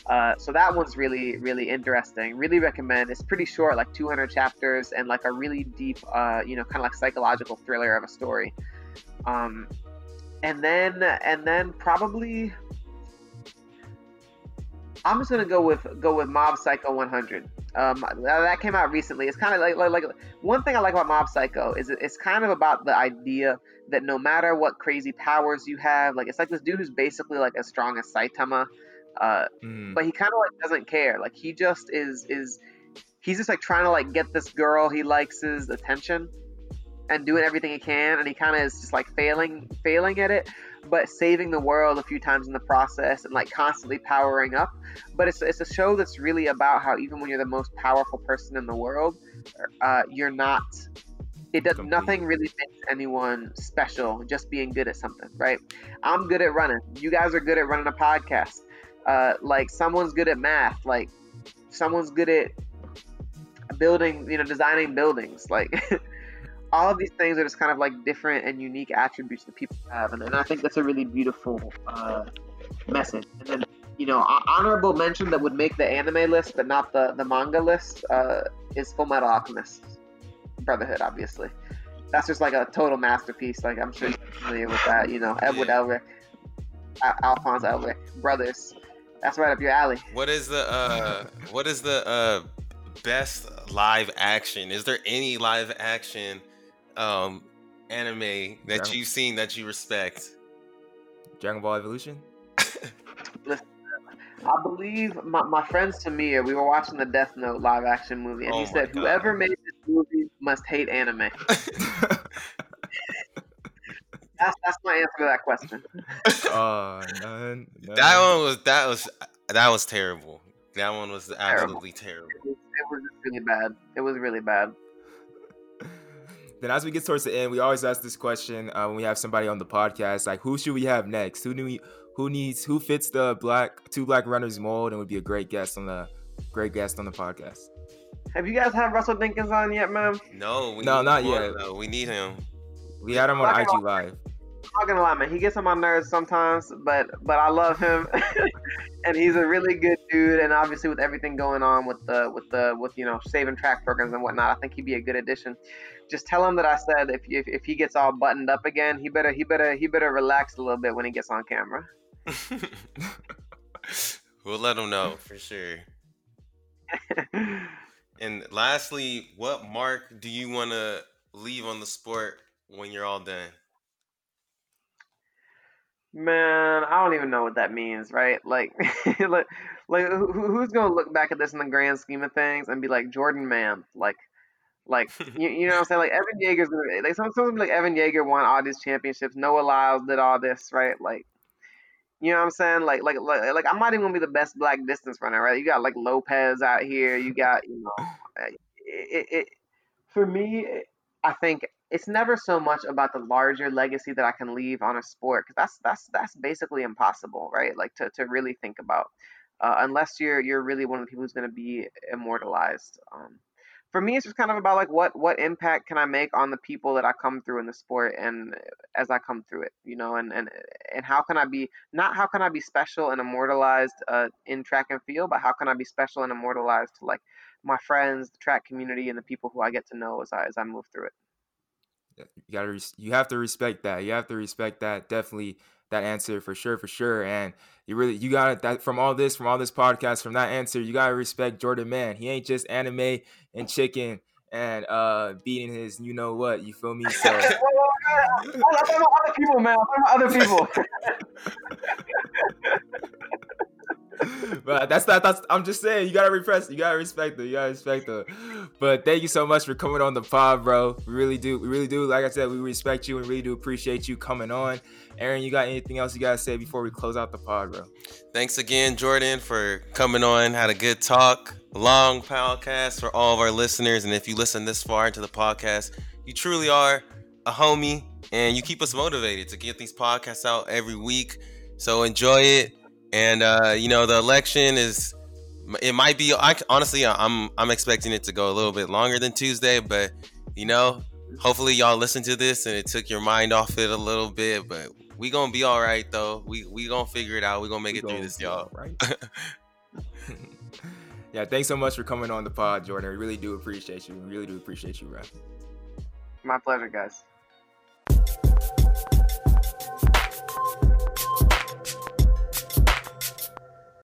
Uh, so that one's really really interesting. Really recommend. It's pretty short like 200 chapters and like a really deep uh, you know kind of like psychological thriller of a story. Um, and then and then probably i'm just gonna go with go with mob psycho 100 um, that came out recently it's kind of like, like like one thing i like about mob psycho is it's kind of about the idea that no matter what crazy powers you have like it's like this dude who's basically like as strong as saitama uh, mm. But he kind of like doesn't care. Like he just is is he's just like trying to like get this girl he likes his attention and doing everything he can and he kind of is just like failing failing at it but saving the world a few times in the process and like constantly powering up. But it's, it's a show that's really about how even when you're the most powerful person in the world uh, you're not it does nothing really makes anyone special just being good at something right? I'm good at running. You guys are good at running a podcast. Uh, like someone's good at math, like someone's good at building, you know, designing buildings. Like all of these things are just kind of like different and unique attributes that people have, and, and I think that's a really beautiful uh, message. And then, you know, honorable mention that would make the anime list, but not the the manga list, uh, is Full Metal Alchemist Brotherhood, obviously. That's just like a total masterpiece. Like I'm sure you're familiar with that. You know, Edward yeah. Elric, Al- Alphonse Elric, brothers that's right up your alley. What is the uh what is the uh best live action? Is there any live action um anime that you've seen that you respect? Dragon Ball Evolution? I believe my, my friends Tamir, we were watching the Death Note live action movie, and oh he said, God. Whoever made this movie must hate anime. That's that's my answer to that question. Oh, none, none. That one was that was that was terrible. That one was absolutely terrible. terrible. It, was, it was really bad. It was really bad. Then, as we get towards the end, we always ask this question uh, when we have somebody on the podcast: like, who should we have next? Who do we? Who needs? Who fits the black two black runners mold and would be a great guest on the great guest on the podcast? Have you guys had Russell Dinkins on yet, man? No, no, not yet. Though. We need him. We had him on IG Live. Not gonna lie, man. He gets on my nerves sometimes, but but I love him, and he's a really good dude. And obviously, with everything going on with the with the with you know saving track programs and whatnot, I think he'd be a good addition. Just tell him that I said if if, if he gets all buttoned up again, he better he better he better relax a little bit when he gets on camera. we'll let him know for sure. and lastly, what mark do you want to leave on the sport when you're all done? Man, I don't even know what that means, right? Like, like, like, who, who's gonna look back at this in the grand scheme of things and be like Jordan, man, like, like, you, you know what I'm saying? Like Evan Jager's gonna, like, some, some like Evan Jager won all these championships. Noah Lyles did all this, right? Like, you know what I'm saying? Like, like, like, like, I'm not even gonna be the best black distance runner, right? You got like Lopez out here. You got, you know, eh, it, it, it for me, I think it's never so much about the larger legacy that I can leave on a sport because that's that's that's basically impossible, right? Like to, to really think about, uh, unless you're you're really one of the people who's going to be immortalized. Um, for me, it's just kind of about like what what impact can I make on the people that I come through in the sport and as I come through it, you know, and and and how can I be not how can I be special and immortalized uh, in track and field, but how can I be special and immortalized to like my friends, the track community, and the people who I get to know as I as I move through it. You gotta you have to respect that. You have to respect that. Definitely that answer for sure, for sure. And you really you got it that from all this, from all this podcast, from that answer, you gotta respect Jordan Mann. He ain't just anime and chicken and uh beating his you know what, you feel me? So I'm talking about other people, man. I'm talking about other people. but that's not that's I'm just saying you gotta repress you gotta respect it you gotta respect it but thank you so much for coming on the pod bro. We really do we really do like I said we respect you and really do appreciate you coming on. Aaron you got anything else you gotta say before we close out the pod bro? Thanks again Jordan for coming on. Had a good talk long podcast for all of our listeners. And if you listen this far into the podcast you truly are a homie and you keep us motivated to get these podcasts out every week. So enjoy it and uh, you know the election is it might be I, honestly i'm i'm expecting it to go a little bit longer than tuesday but you know hopefully y'all listen to this and it took your mind off it a little bit but we gonna be all right though. We we gonna figure it out. We gonna make we it through this y'all. right. Yeah thanks so much for coming on the pod jordan. We really do appreciate you. We really do appreciate you bro. My pleasure guys